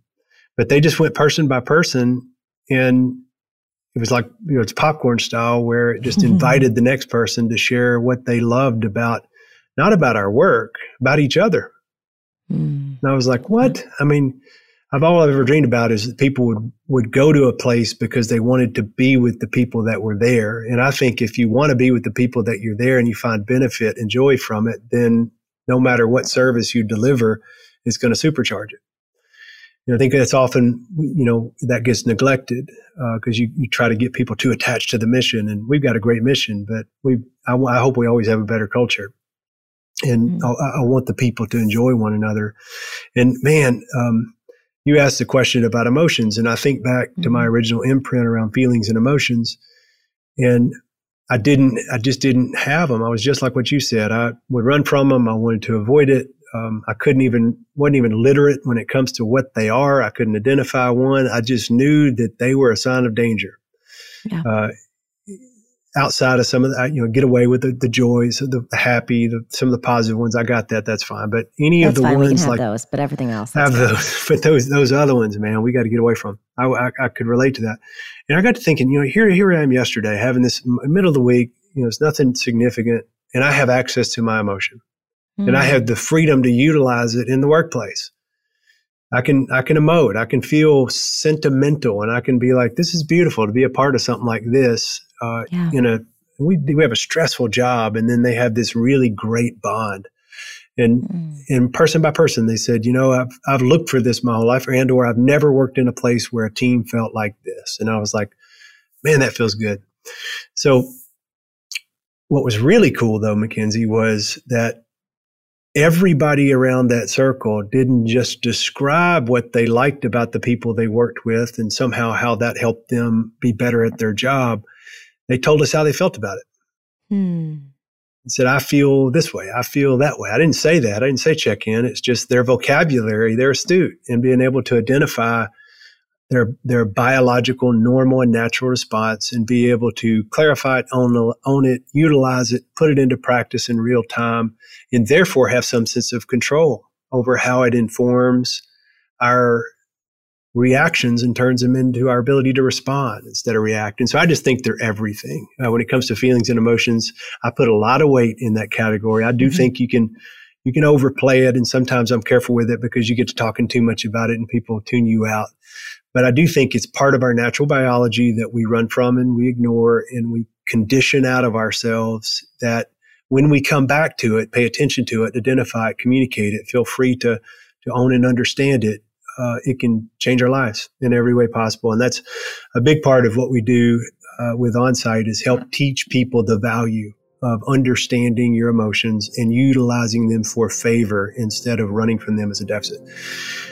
But they just went person by person, and it was like, you know, it's popcorn style where it just invited the next person to share what they loved about, not about our work, about each other. Mm. And I was like, what? I mean, I've all I've ever dreamed about is that people would, would go to a place because they wanted to be with the people that were there. And I think if you want to be with the people that you're there and you find benefit and joy from it, then no matter what service you deliver, it's going to supercharge it. And I think that's often, you know, that gets neglected because uh, you, you try to get people too attached to the mission. And we've got a great mission, but we, I, I hope we always have a better culture and mm-hmm. I, I, want the people to enjoy one another. And man, um, you asked the question about emotions, and I think back mm-hmm. to my mm-hmm. original imprint around feelings and emotions, and I didn't, I just didn't have them. I was just like what you said. I would run from them. I wanted to avoid it. Um, I couldn't even, wasn't even literate when it comes to what they are. I couldn't identify one. I just knew that they were a sign of danger. Yeah. Uh, outside of some of the, you know, get away with the, the joys, the, the happy, the, some of the positive ones. I got that. That's fine. But any that's of the fine. ones like those, but everything else, have fine. those. *laughs* But those those other ones, man, we got to get away from. I, I, I could relate to that, and I got to thinking, you know, here here I am yesterday having this middle of the week. You know, it's nothing significant, and I have access to my emotion, mm. and I hmm. have the freedom to utilize it in the workplace. I can I can emote. I can feel sentimental, and I can be like, "This is beautiful to be a part of something like this." Uh, yeah. In a we we have a stressful job, and then they have this really great bond. And mm. and person by person, they said, you know, I've I've looked for this my whole life, and or I've never worked in a place where a team felt like this. And I was like, man, that feels good. So, what was really cool though, Mickenzie, was that everybody around that circle didn't just describe what they liked about the people they worked with and somehow how that helped them be better at their job. They told us how they felt about it. Hmm. said, I feel this way. I feel that way. I didn't say that. I didn't say check in. It's just their vocabulary. They're astute in being able to identify their their biological, normal, and natural response, and be able to clarify it, own, own it, utilize it, put it into practice in real time, and therefore have some sense of control over how it informs our reactions and turns them into our ability to respond instead of react. And so I just think they're everything. Uh, when it comes to feelings and emotions, I put a lot of weight in that category. I do mm-hmm. think you can you can overplay it, and sometimes I'm careful with it because you get to talking too much about it and people tune you out. But I do think it's part of our natural biology that we run from and we ignore and we condition out of ourselves that when we come back to it, pay attention to it, identify it, communicate it, feel free to, to own and understand it. Uh, it can change our lives in every way possible. And that's a big part of what we do uh, with OnSite is help teach people the value of understanding your emotions and utilizing them for favor instead of running from them as a deficit.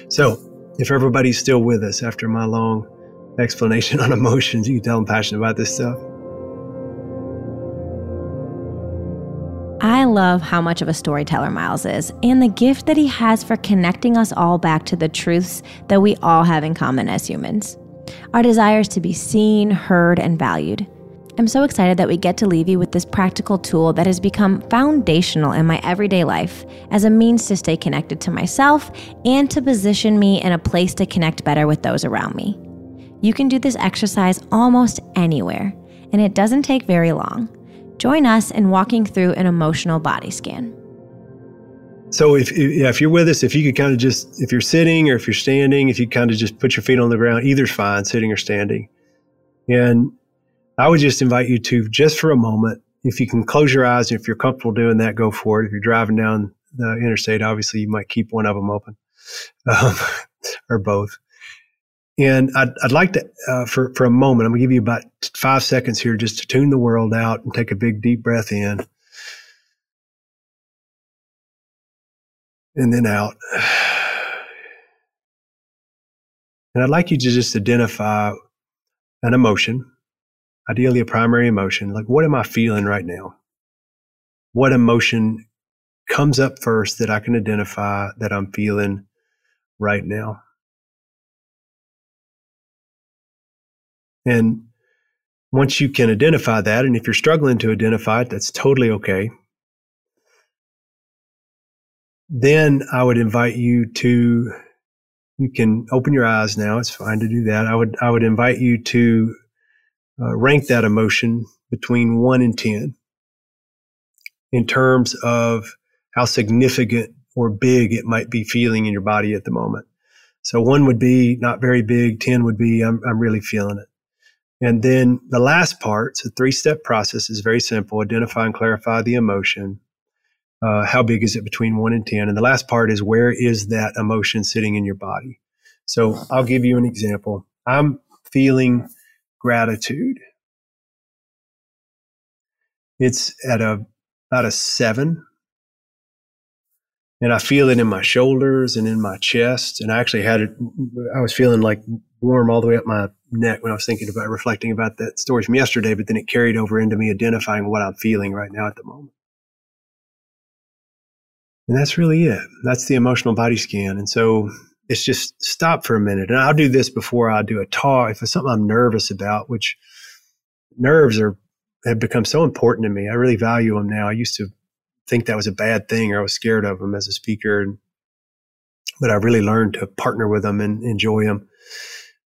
So if everybody's still with us after my long explanation *laughs* on emotions, you can tell I'm passionate about this stuff. Love how much of a storyteller Miles is and the gift that he has for connecting us all back to the truths that we all have in common as humans. Our desires to be seen, heard, and valued. I'm so excited that we get to leave you with this practical tool that has become foundational in my everyday life as a means to stay connected to myself and to position me in a place to connect better with those around me. You can do this exercise almost anywhere, and it doesn't take very long. Join us in walking through an emotional body scan. So if if you're with us, if you could kind of just if you're sitting or if you're standing, if you kind of just put your feet on the ground, either's fine, sitting or standing. And I would just invite you to just for a moment, if you can close your eyes, and if you're comfortable doing that, go for it. If you're driving down the interstate, obviously you might keep one of them open *laughs* um, or both. And I'd, I'd like to, uh, for, for a moment, I'm going to give you about five seconds here just to tune the world out and take a big deep breath in. And then out. And I'd like you to just identify an emotion, ideally a primary emotion. Like, what am I feeling right now? What emotion comes up first that I can identify that I'm feeling right now? And once you can identify that, and if you're struggling to identify it, that's totally okay. Then I would invite you to, you can open your eyes now. It's fine to do that. I would, I would invite you to uh, rank that emotion between one and 10 in terms of how significant or big it might be feeling in your body at the moment. So one would be not very big. 10 would be, I'm, I'm really feeling it. And then the last part, a three step process, is very simple identify and clarify the emotion. Uh, how big is it between one and 10? And the last part is where is that emotion sitting in your body? So I'll give you an example. I'm feeling gratitude. It's at a, about a seven. And I feel it in my shoulders and in my chest. And I actually had it, I was feeling like warm all the way up my neck when I was thinking about reflecting about that story from yesterday, but then it carried over into me identifying what I'm feeling right now at the moment. And that's really it. That's the emotional body scan. And so it's just stop for a minute. And I'll do this before I do a talk. If it's something I'm nervous about, which nerves are have become so important to me. I really value them now. I used to think that was a bad thing or I was scared of them as a speaker. But I really learned to partner with them and enjoy them.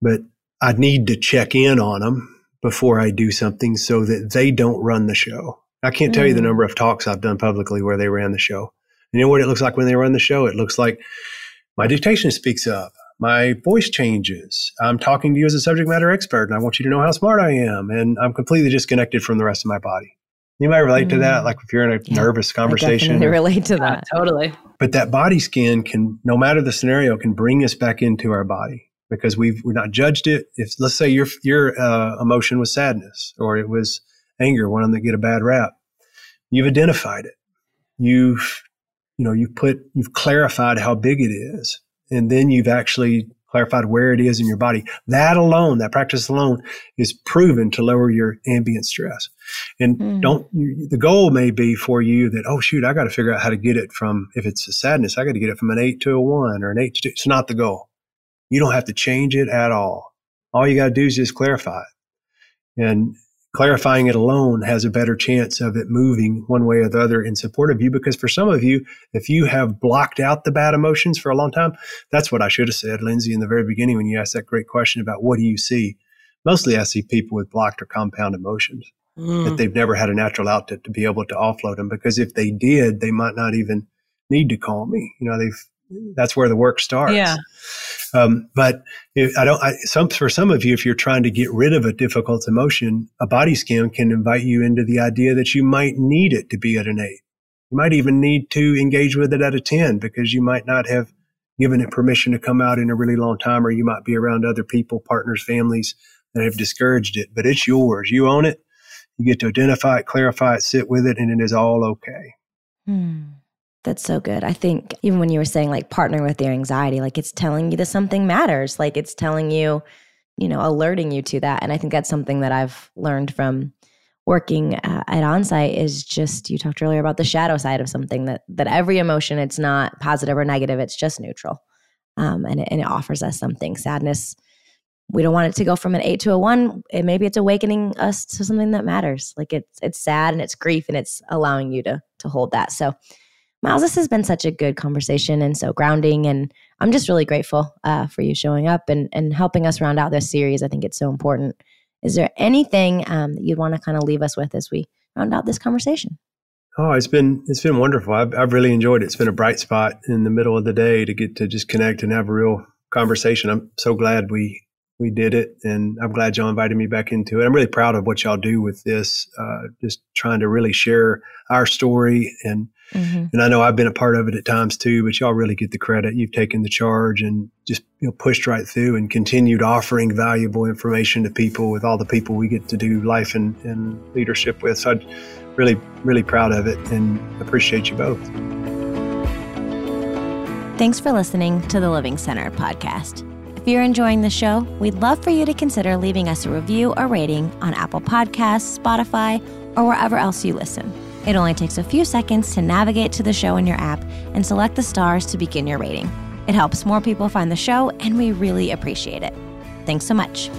But I need to check in on them before I do something so that they don't run the show. I can't tell you the mm. number of talks I've done publicly where they ran the show. You know what it looks like when they run the show? It looks like my dictation speaks up. My voice changes. I'm talking to you as a subject matter expert and I want you to know how smart I am. And I'm completely disconnected from the rest of my body. You might relate mm. to that, mm. like if you're in a yeah, nervous conversation. I relate to that. Totally. But that body scan can, no matter the scenario, can bring us back into our body because we've we've not judged it. If let's say your your uh, emotion was sadness or it was anger, one of them that get a bad rap, you've identified it. You've you know you've put you've clarified how big it is, and then you've actually clarified where it is in your body. That alone, that practice alone, is proven to lower your ambient stress. And mm. don't you, the goal may be for you that oh shoot, I got to figure out how to get it from if it's a sadness, I got to get it from an eight to a one or an eight to two. It's not the goal. You don't have to change it at all. All you got to do is just clarify it. And clarifying it alone has a better chance of it moving one way or the other in support of you. Because for some of you, if you have blocked out the bad emotions for a long time, that's what I should have said, Lindsey, in the very beginning when you asked that great question about what do you see? Mostly I see people with blocked or compound emotions mm. that they've never had a natural outlet to be able to offload them. Because if they did, they might not even need to call me. You know, they've that's where the work starts. Yeah. Um, but if, I don't. I, some for some of you, if you're trying to get rid of a difficult emotion, a body scan can invite you into the idea that you might need it to be at an eight. You might even need to engage with it at a ten because you might not have given it permission to come out in a really long time, or you might be around other people, partners, families that have discouraged it. But it's yours. You own it. You get to identify it, clarify it, sit with it, and it is all okay. Hmm. That's so good. I think even when you were saying like partnering with your anxiety, like it's telling you that something matters. Like it's telling you, you know, alerting you to that. And I think that's something that I've learned from working uh, at onsite is just you talked earlier about the shadow side of something that that every emotion it's not positive or negative it's just neutral um, and, it, and it offers us something sadness we don't want it to go from an eight to a one it, maybe it's awakening us to something that matters like it's it's sad and it's grief and it's allowing you to to hold that so Miles, this has been such a good conversation and so grounding. And I'm just really grateful uh, for you showing up and, and helping us round out this series. I think it's so important. Is there anything um, that you'd want to kind of leave us with as we round out this conversation? Oh, it's been it's been wonderful. I've, I've really enjoyed it. It's been a bright spot in the middle of the day to get to just connect and have a real conversation. I'm so glad we we did it, and I'm glad y'all invited me back into it. I'm really proud of what y'all do with this. Uh, just trying to really share our story and Mm-hmm. And I know I've been a part of it at times too, but y'all really get the credit. You've taken the charge and just you know pushed right through and continued offering valuable information to people with all the people we get to do life and, and leadership with. So I'm really, really proud of it and appreciate you both. Thanks for listening to the Living Centered podcast. If you're enjoying the show, we'd love for you to consider leaving us a review or rating on Apple Podcasts, Spotify, or wherever else you listen. It only takes a few seconds to navigate to the show in your app and select the stars to begin your rating. It helps more people find the show, and we really appreciate it. Thanks so much.